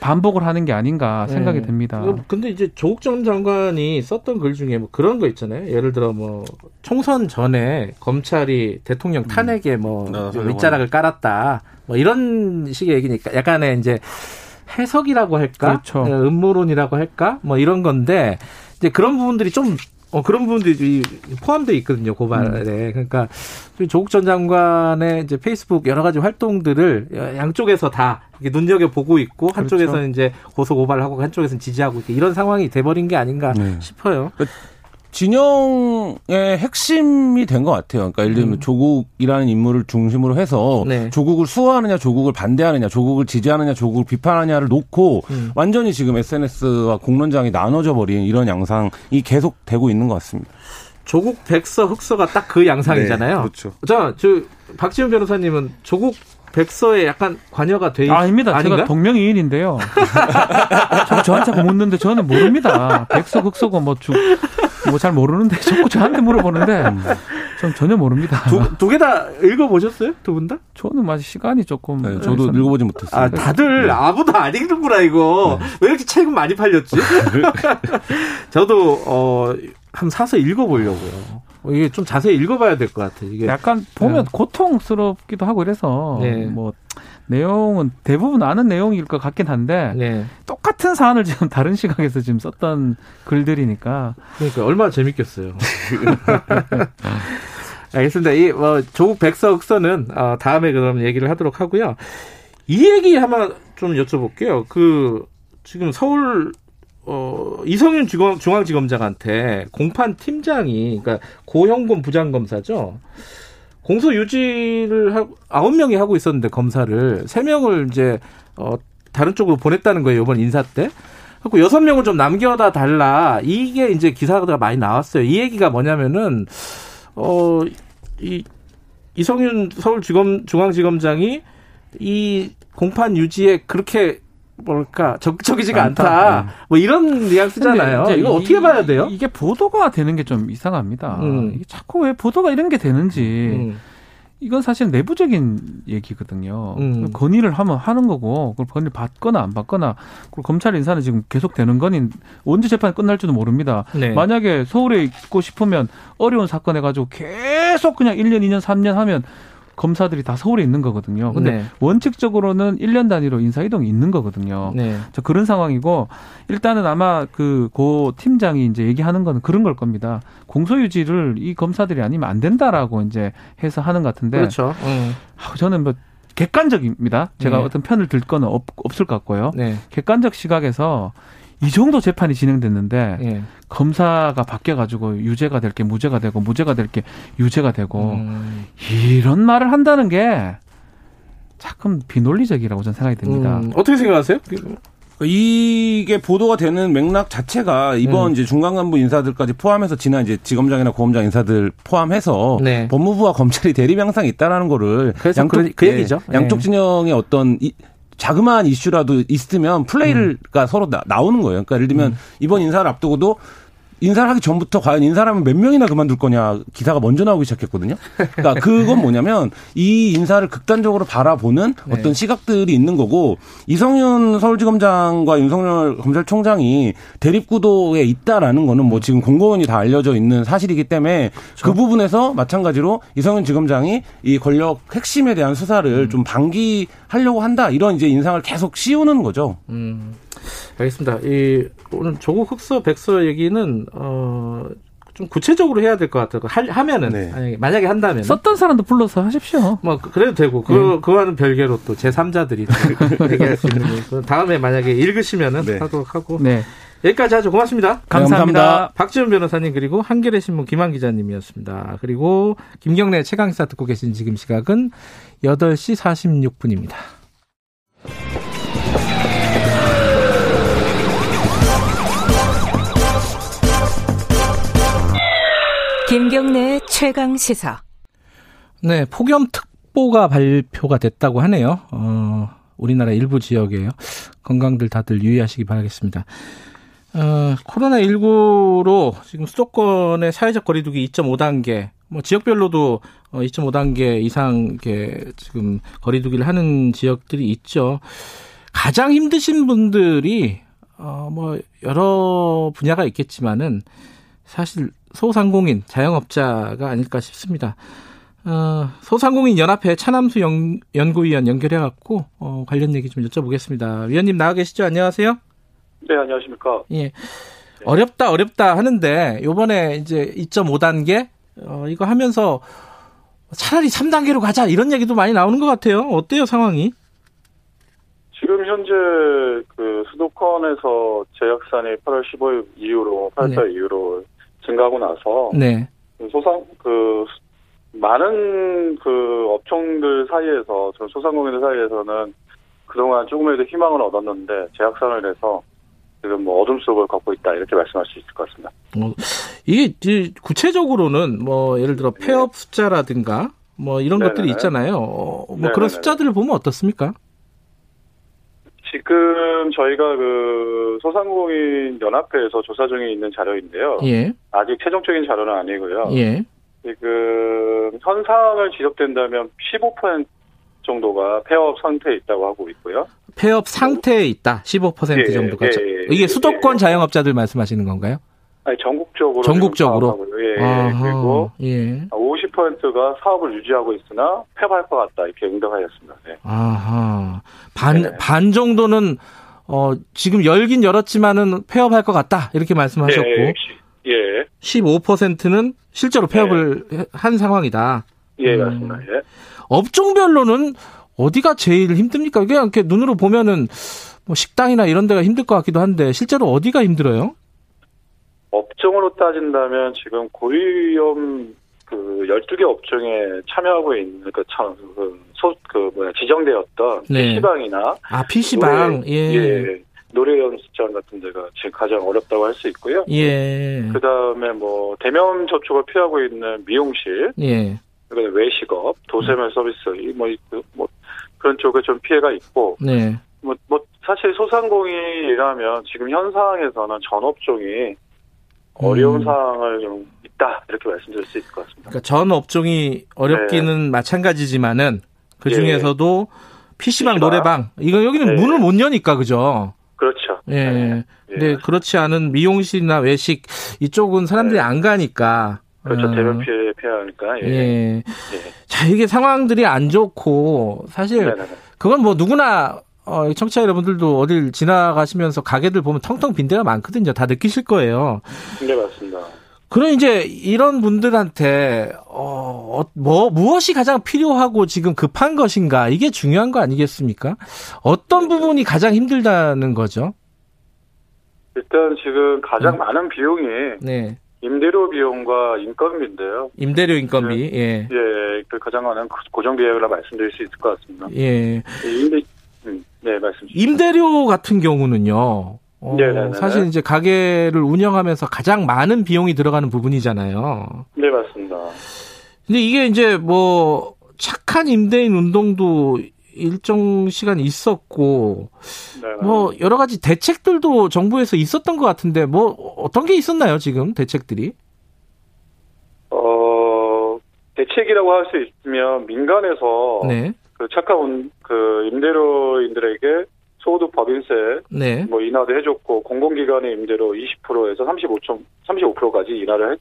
반복을 하는 게 아닌가 생각이 네. 듭니다. 근데 이제 조국 전 장관이 썼던 글 중에 뭐 그런 거 있잖아요. 예를 들어 뭐 총선 전에 검찰이 대통령 탄핵에 뭐 아, 밑자락을 깔았다. 뭐 이런 식의 얘기니까 약간의 이제 해석이라고 할까? 그렇죠. 예, 음모론이라고 할까? 뭐 이런 건데 이제 그런 부분들이 좀 어, 그런 부분들이 포함되어 있거든요, 고발에. 그러니까, 조국 전 장관의 이제 페이스북 여러 가지 활동들을 양쪽에서 다 이렇게 눈여겨보고 있고, 한쪽에서는 그렇죠. 이제 고소 고발을 하고, 한쪽에서는 지지하고, 이런 상황이 돼버린 게 아닌가 네. 싶어요. 진영의 핵심이 된 것 같아요. 그러니까 예를 들면 조국이라는 인물을 중심으로 해서 음. 네. 조국을 수호하느냐, 조국을 반대하느냐, 조국을 지지하느냐, 조국을 비판하느냐를 놓고 음. 완전히 지금 SNS와 공론장이 나눠져 버린 이런 양상이 계속 되고 있는 것 같습니다. 조국 백서 흑서가 딱 그 양상이잖아요. 네, 그렇죠. 자, 저 박지훈 변호사님은 조국 백서에 약간 관여가 돼 있... 아, 아닙니다. 아닌가? 제가 동명이인인데요. 저, 저한테 자꾸 묻는데 저는 모릅니다. 백석, 흑석은 뭐 주, 뭐 잘 모르는데 자꾸 저한테 물어보는데 전 전혀 모릅니다. 두 개 다 읽어보셨어요? 두 분 다? 저는 마치 시간이 조금. 네, 저도 읽어보지 못했어요. 아, 다들 아무도 안 읽는구나, 이거. 왜 이렇게 책은 많이 팔렸지? 저도, 어, 한번 사서 읽어보려고요. 어, 이게 좀 자세히 읽어봐야 될 것 같아요. 이게. 약간 보면 네. 고통스럽기도 하고 이래서 네. 뭐 내용은 대부분 아는 내용일 것 같긴 한데 네. 똑같은 사안을 지금 다른 시각에서 지금 썼던 글들이니까 그러니까 얼마나 재밌겠어요. 알겠습니다. 이 뭐 조국 백서 흑서는 어, 다음에 그럼 얘기를 하도록 하고요. 이 얘기 한번 좀 여쭤볼게요. 그 지금 서울 어, 이성윤 중앙, 중앙지검장한테 공판 팀장이 그러니까 고형곤 부장검사죠. 공소 유지를 하, 9명이 하고 있었는데 검사를 3명을 이제 어, 다른 쪽으로 보냈다는 거예요. 이번 인사 때. 그리고 여섯 명을 좀 남겨다 달라. 이게 이제 기사가 많이 나왔어요. 이 얘기가 뭐냐면은 어, 이, 이성윤 서울지검, 중앙지검장이 이 공판 유지에 그렇게 뭘까 적극적이지가 않다. 않다. 음. 뭐 이런 뉘앙스잖아요. 이거 어떻게 봐야 돼요? 이게 보도가 되는 게 좀 이상합니다. 음. 이게 자꾸 왜 보도가 이런 게 되는지. 음. 이건 사실 내부적인 얘기거든요. 음. 건의를 하면 하는 거고, 그걸 건의를 받거나 안 받거나, 그리고 검찰 인사는 지금 계속 되는 거니 언제 재판이 끝날지도 모릅니다. 네. 만약에 서울에 있고 싶으면 어려운 사건 해가지고 계속 그냥 1년, 2년, 3년 하면 검사들이 다 서울에 있는 거거든요. 근데 네. 원칙적으로는 1년 단위로 인사 이동이 있는 거거든요. 네. 저 그런 상황이고 일단은 아마 그 고 팀장이 이제 얘기하는 거는 그런 걸 겁니다. 공소유지를 이 검사들이 아니면 안 된다라고 이제 해서 하는 것 같은데. 그렇죠. 음. 저는 뭐 객관적입니다. 제가 네. 어떤 편을 들 거는 없, 없을 것 같고요. 네. 객관적 시각에서 이 정도 재판이 진행됐는데 예. 검사가 바뀌어가지고 유죄가 될 게 무죄가 되고 무죄가 될 게 유죄가 되고 음. 이런 말을 한다는 게 조금 비논리적이라고 저는 생각이 듭니다. 음. 어떻게 생각하세요? 이게 보도가 되는 맥락 자체가 이번 음. 이제 중간 간부 인사들까지 포함해서 지난 이제 지검장이나 고검장 인사들 포함해서 네. 법무부와 검찰이 대립 양상이 있다라는 거를 양쪽 그, 그 얘기죠. 네. 양쪽 진영의 어떤 이, 자그마한 이슈라도 있으면 플레이가 음. 서로 나, 오는 거예요. 그러니까 예를 들면 음. 이번 인사를 앞두고도 인사를 하기 전부터 과연 인사를 하면 몇 명이나 그만둘 거냐 기사가 먼저 나오기 시작했거든요. 그러니까 그건 뭐냐면 이 인사를 극단적으로 바라보는 네. 어떤 시각들이 있는 거고 이성윤 서울지검장과 윤석열 검찰총장이 대립구도에 있다라는 거는 뭐 지금 공공연히 다 알려져 있는 사실이기 때문에 그렇죠. 그 부분에서 마찬가지로 이성윤 지검장이 이 권력 핵심에 대한 수사를 음. 좀 방기하려고 한다 이런 이제 인상을 계속 씌우는 거죠. 음. 알겠습니다. 이 오늘 조국 흑서 백서 얘기는 어. 좀 구체적으로 해야 될 것 같아요. 할, 하면은 네. 만약에, 만약에 한다면 썼던 사람도 불러서 하십시오. 뭐 그래도 되고 그 네. 그와는 별개로 또 제 3자들이 얘기할 수 있는 거. 다음에 만약에 읽으시면은 네. 하도록 하고. 네. 여기까지 하죠. 고맙습니다. 감사합니다. 감사합니다. 박지훈 변호사님 그리고 한겨레 신문 김한 기자님이었습니다. 그리고 김경래 최강사 듣고 계신 지금 시각은 8시 46분입니다. 김경래 최강 시사. 네, 폭염특보가 발표가 됐다고 하네요. 어, 우리나라 일부 지역에요. 건강들 다들 유의하시기 바라겠습니다. 어, 코로나19로 지금 수도권의 사회적 거리두기 2.5단계, 뭐 지역별로도 2.5단계 어, 이상 게 지금 거리두기를 하는 지역들이 있죠. 가장 힘드신 분들이 어, 뭐 여러 분야가 있겠지만은 사실 소상공인 자영업자가 아닐까 싶습니다. 어, 소상공인 연합회 차남수 연, 연구위원 연결해 갖고 어, 관련 얘기 좀 여쭤보겠습니다. 위원님 나와 계시죠? 안녕하세요. 네, 안녕하십니까. 예. 네. 어렵다 어렵다 하는데 요번에 이제 2.5단계 어, 이거 하면서 차라리 3단계로 가자 이런 얘기도 많이 나오는 것 같아요. 어때요 상황이? 지금 현재 그 수도권에서 제약산이 8월 15일 이후로 8월 네. 이후로 증가하고 나서 네. 소상 그 많은 그 업종들 사이에서 저 소상공인들 사이에서는 그동안 조금이라도 희망을 얻었는데 제약산을 해서 지금 뭐 어둠 속을 걷고 있다 이렇게 말씀할 수 있을 것 같습니다. 어, 이게 구체적으로는 뭐 예를 들어 폐업 숫자라든가 뭐 이런 네네네. 것들이 있잖아요. 어, 뭐 네네네. 그런 숫자들을 보면 어떻습니까? 지금 저희가 그 소상공인 연합회에서 조사 중에 있는 자료인데요. 예. 아직 최종적인 자료는 아니고요. 예. 지금 현상을 지적된다면 15% 정도가 폐업 상태에 있다고 하고 있고요. 폐업 상태에 있다. 15% 예, 정도가. 예, 예, 이게 수도권 예. 자영업자들 말씀하시는 건가요? 아니 전국적으로 전국적으로 예. 아하, 그리고 예. 50% 52%가 사업을 유지하고 있으나 폐업할 것 같다 이렇게 응답하였습니다. 네. 아하 반반 네. 반 정도는 어 지금 열긴 열었지만은 폐업할 것 같다 이렇게 말씀하셨고 예. 예. 15%는 실제로 폐업을 네. 한 상황이다. 예 맞습니다. 음. 예. 업종별로는 어디가 제일 힘듭니까? 그냥 이렇게 눈으로 보면은 뭐 식당이나 이런 데가 힘들 것 같기도 한데 실제로 어디가 힘들어요? 업종으로 따진다면 지금 고위험 그 12개 업종에 참여하고 있는 그 참, 그, 소, 그 뭐야, 지정되었던 네. PC방이나 아, PC방. 노래, 예. 예. 노래 연습장 같은 데가 지금 가장 어렵다고 할 수 있고요. 예. 그다음에 뭐 대면 접촉을 피하고 있는 미용실. 예. 그다음에 외식업, 도세면 서비스 뭐, 뭐 그런 쪽에 좀 피해가 있고. 네. 뭐, 뭐 사실 소상공인이라면 지금 현 상황에서는 전업종이 어려운 음. 상황을 좀 있다 이렇게 말씀드릴 수 있을 것 같습니다. 그러니까 전 업종이 어렵기는 네. 마찬가지지만은 그 중에서도 예. PC방, PC방, 노래방 이거 여기는 네. 문을 못 여니까 그죠? 그렇죠. 예. 네. 근데 그렇지 않은 미용실이나 외식 이쪽은 사람들이 네. 안 가니까 그렇죠. 음. 대면 피해 피하니까. 예. 예. 예. 자 이게 상황들이 안 좋고 사실 네네네. 그건 뭐 누구나 어, 청취자 여러분들도 어딜 지나가시면서 가게들 보면 텅텅 빈 데가 많거든요. 다 느끼실 거예요. 네, 맞습니다. 그럼 이제 이런 분들한테 어, 어, 뭐 무엇이 가장 필요하고 지금 급한 것인가 이게 중요한 거 아니겠습니까? 어떤 부분이 가장 힘들다는 거죠? 일단 지금 가장 음. 많은 비용이 네. 임대료 비용과 인건비인데요. 임대료 인건비, 네. 예. 예, 그 가장 많은 고정 비용이라 말씀드릴 수 있을 것 같습니다. 예. 임대, 음, 네, 말씀. 임대료 같은 경우는요. 어, 네, 네, 네, 사실 이제 가게를 운영하면서 가장 많은 비용이 들어가는 부분이잖아요. 네, 맞습니다. 근데 이게 이제 뭐 착한 임대인 운동도 일정 시간 있었고 네네. 뭐 여러 가지 대책들도 정부에서 있었던 것 같은데 뭐 어떤 게 있었나요 지금 대책들이? 어 대책이라고 할 수 있으면 민간에서 네. 그 착한 그 임대료인들에게 소득 법인세 네. 뭐 인하도 해줬고 공공기관의 임대료 20%에서 35점 35%까지 인하를 해,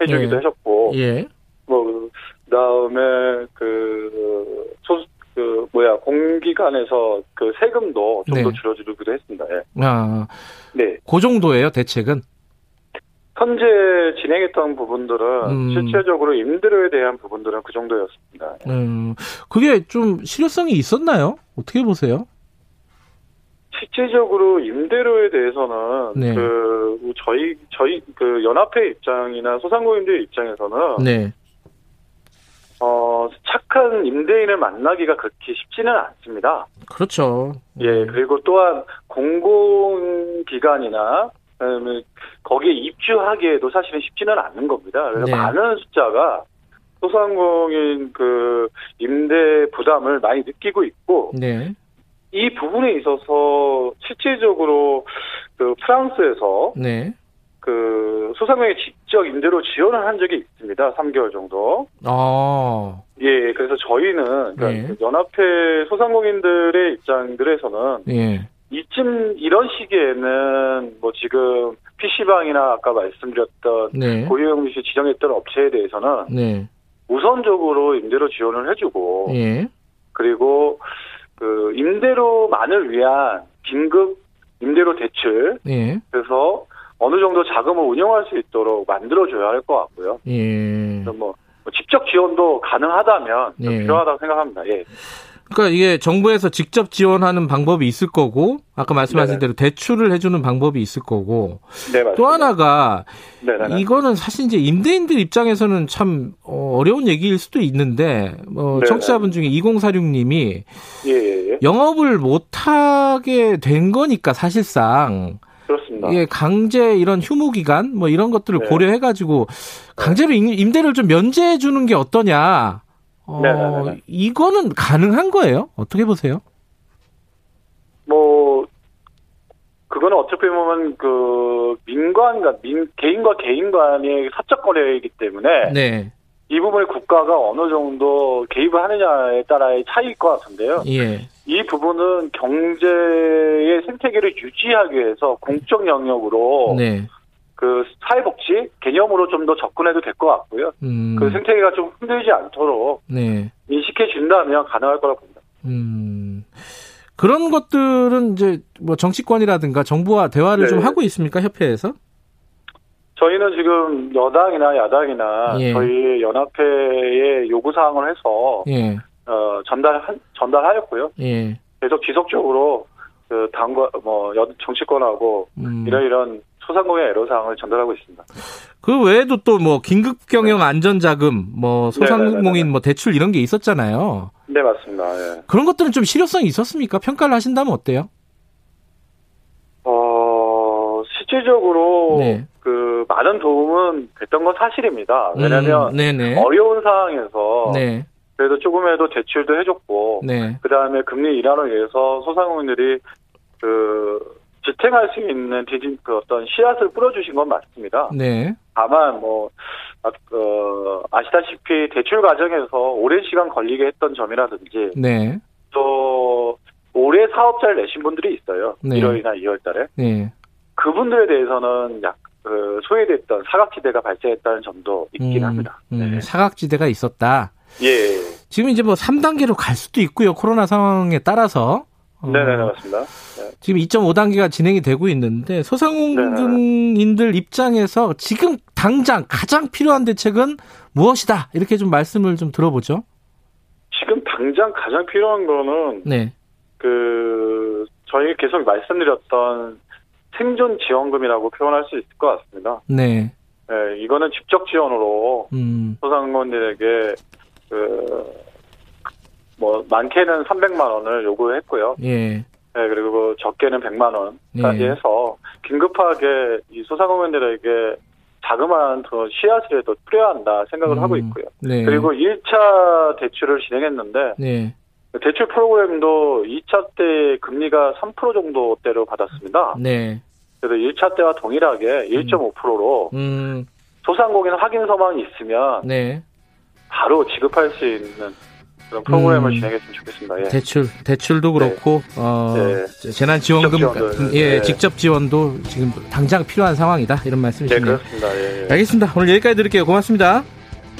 해주기도 네. 하셨고 예. 뭐 그다음에 그 소, 그 뭐야 공기관에서 그 세금도 좀더 네. 줄여주기도 했습니다. 예. 아, 네. 그 정도예요 대책은? 현재 진행했던 부분들은 음. 실질적으로 임대료에 대한 부분들은 그 정도였습니다. 음, 그게 좀 실효성이 있었나요? 어떻게 보세요? 실질적으로 임대료에 대해서는 네. 그 저희 저희 그 연합회 입장이나 소상공인들 입장에서는 네. 어 착한 임대인을 만나기가 그렇게 쉽지는 않습니다. 그렇죠. 예 그리고 또한 공공기관이나 거기에 입주하기에도 사실은 쉽지는 않는 겁니다. 그래서 네. 많은 숫자가 소상공인 그 임대 부담을 많이 느끼고 있고 네. 이 부분에 있어서 실질적으로 그 프랑스에서 네. 그 소상공인 직접 임대로 지원을 한 적이 있습니다. 3개월 정도. 아. 예, 그래서 저희는 그러니까 네. 연합회 소상공인들의 입장들에서는 예. 이쯤 이런 시기에는 뭐 지금 PC방이나 아까 말씀드렸던 네. 고유용시 지정했던 업체에 대해서는 네. 우선적으로 임대료 지원을 해주고 예. 그리고 그 임대료만을 위한 긴급 임대료 대출 예. 그래서 어느 정도 자금을 운영할 수 있도록 만들어줘야 할 것 같고요. 예. 뭐, 뭐 직접 지원도 가능하다면 예. 필요하다고 생각합니다. 예. 그러니까 이게 정부에서 직접 지원하는 방법이 있을 거고 아까 말씀하신 네네. 대로 대출을 해주는 방법이 있을 거고 네, 또 하나가 네네네. 이거는 사실 이제 임대인들 입장에서는 참 어, 어려운 얘기일 수도 있는데 뭐 청취자분 중에 2046님이 예, 예, 예. 영업을 못하게 된 거니까 사실상 그렇습니다. 예, 강제 이런 휴무 기간 뭐 이런 것들을 네. 고려해 가지고 강제로 임대를 좀 면제해 주는 게 어떠냐. 어, 네네네. 이거는 가능한 거예요? 어떻게 보세요? 뭐 그거는 어떻게 보면 그 민관과 민 개인과 개인 간의 사적 거래이기 때문에 네. 이 부분에 국가가 어느 정도 개입을 하느냐에 따라의 차이일 것 같은데요. 예. 이 부분은 경제의 생태계를 유지하기 위해서 공적 영역으로 네. 그 사회복지 개념으로 좀 더 접근해도 될 것 같고요. 음. 그 생태계가 좀 흔들리지 않도록 네. 인식해 준다면 가능할 거라고 봅니다. 음. 그런 것들은 이제 뭐 정치권이라든가 정부와 대화를 네. 좀 하고 있습니까 협회에서? 저희는 지금 여당이나 야당이나 예. 저희 연합회의 요구 사항을 해서 예. 어, 전달 전달하였고요. 예. 계속 지속적으로 그 당과 뭐 정치권하고 음. 이런 이런 소상공인 애로사항을 전달하고 있습니다. 그 외에도 또 뭐 긴급 경영 네. 안전 자금, 뭐 소상공인 뭐 대출 이런 게 있었잖아요. 네 맞습니다. 예. 그런 것들은 좀 실효성이 있었습니까? 평가를 하신다면 어때요? 어 실질적으로 네. 그 많은 도움은 됐던 건 사실입니다. 왜냐하면 음, 어려운 상황에서 네. 그래도 조금이라도 대출도 해줬고 네. 그 다음에 금리 인하로 인해서 소상공인들이 그 지탱할 수 있는 디진 그 어떤 씨앗을 뿌려주신 건 맞습니다. 네. 다만 뭐 아, 어, 아시다시피 대출 과정에서 오랜 시간 걸리게 했던 점이라든지 네. 또 올해 사업자를 내신 분들이 있어요. 네. 1월이나 2월달에 네. 그분들에 대해서는 약 그 소외됐던 사각지대가 발생했다는 점도 있긴 음, 합니다. 음, 네. 사각지대가 있었다. 예. 지금 이제 뭐 3단계로 갈 수도 있고요. 코로나 상황에 따라서. 어, 네네, 맞습니다. 네. 지금 2.5단계가 진행이 되고 있는데 소상공인들 입장에서 지금 당장 가장 필요한 대책은 무엇이다 이렇게 좀 말씀을 좀 들어보죠. 지금 당장 가장 필요한 거는 네. 그 저희 계속 말씀드렸던 생존 지원금이라고 표현할 수 있을 것 같습니다. 네. 네 이거는 직접 지원으로 음. 소상공인들에게 그 뭐 많게는 300만 원을 요구했고요. 예. 네, 그리고 적게는 100만 원까지 예. 해서 긴급하게 이 소상공인들에게 자그마한 더 씨앗을 더 뿌려야 한다 생각을 음. 하고 있고요. 네. 그리고 1차 대출을 진행했는데 네. 대출 프로그램도 2차 때 금리가 3% 정도대로 받았습니다. 네. 그래서 1차 때와 동일하게 1.5%로 음. 소상공인 확인서만 있으면 네. 바로 지급할 수 있는 그런 프로그램을 음, 진행했으면 좋겠습니다. 예. 대출, 대출도 그렇고 네. 어, 네. 재난지원금 직접 예, 네. 직접 지원도 지금 당장 필요한 상황이다 이런 말씀이시네요. 네, 그렇습니다. 예, 예. 알겠습니다. 오늘 여기까지 드릴게요. 고맙습니다.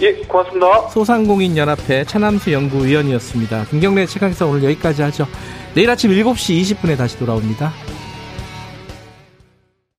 예, 고맙습니다. 소상공인 연합회 차남수 연구위원이었습니다. 김경래 최강사 오늘 여기까지 하죠. 내일 아침 7시 20분에 다시 돌아옵니다.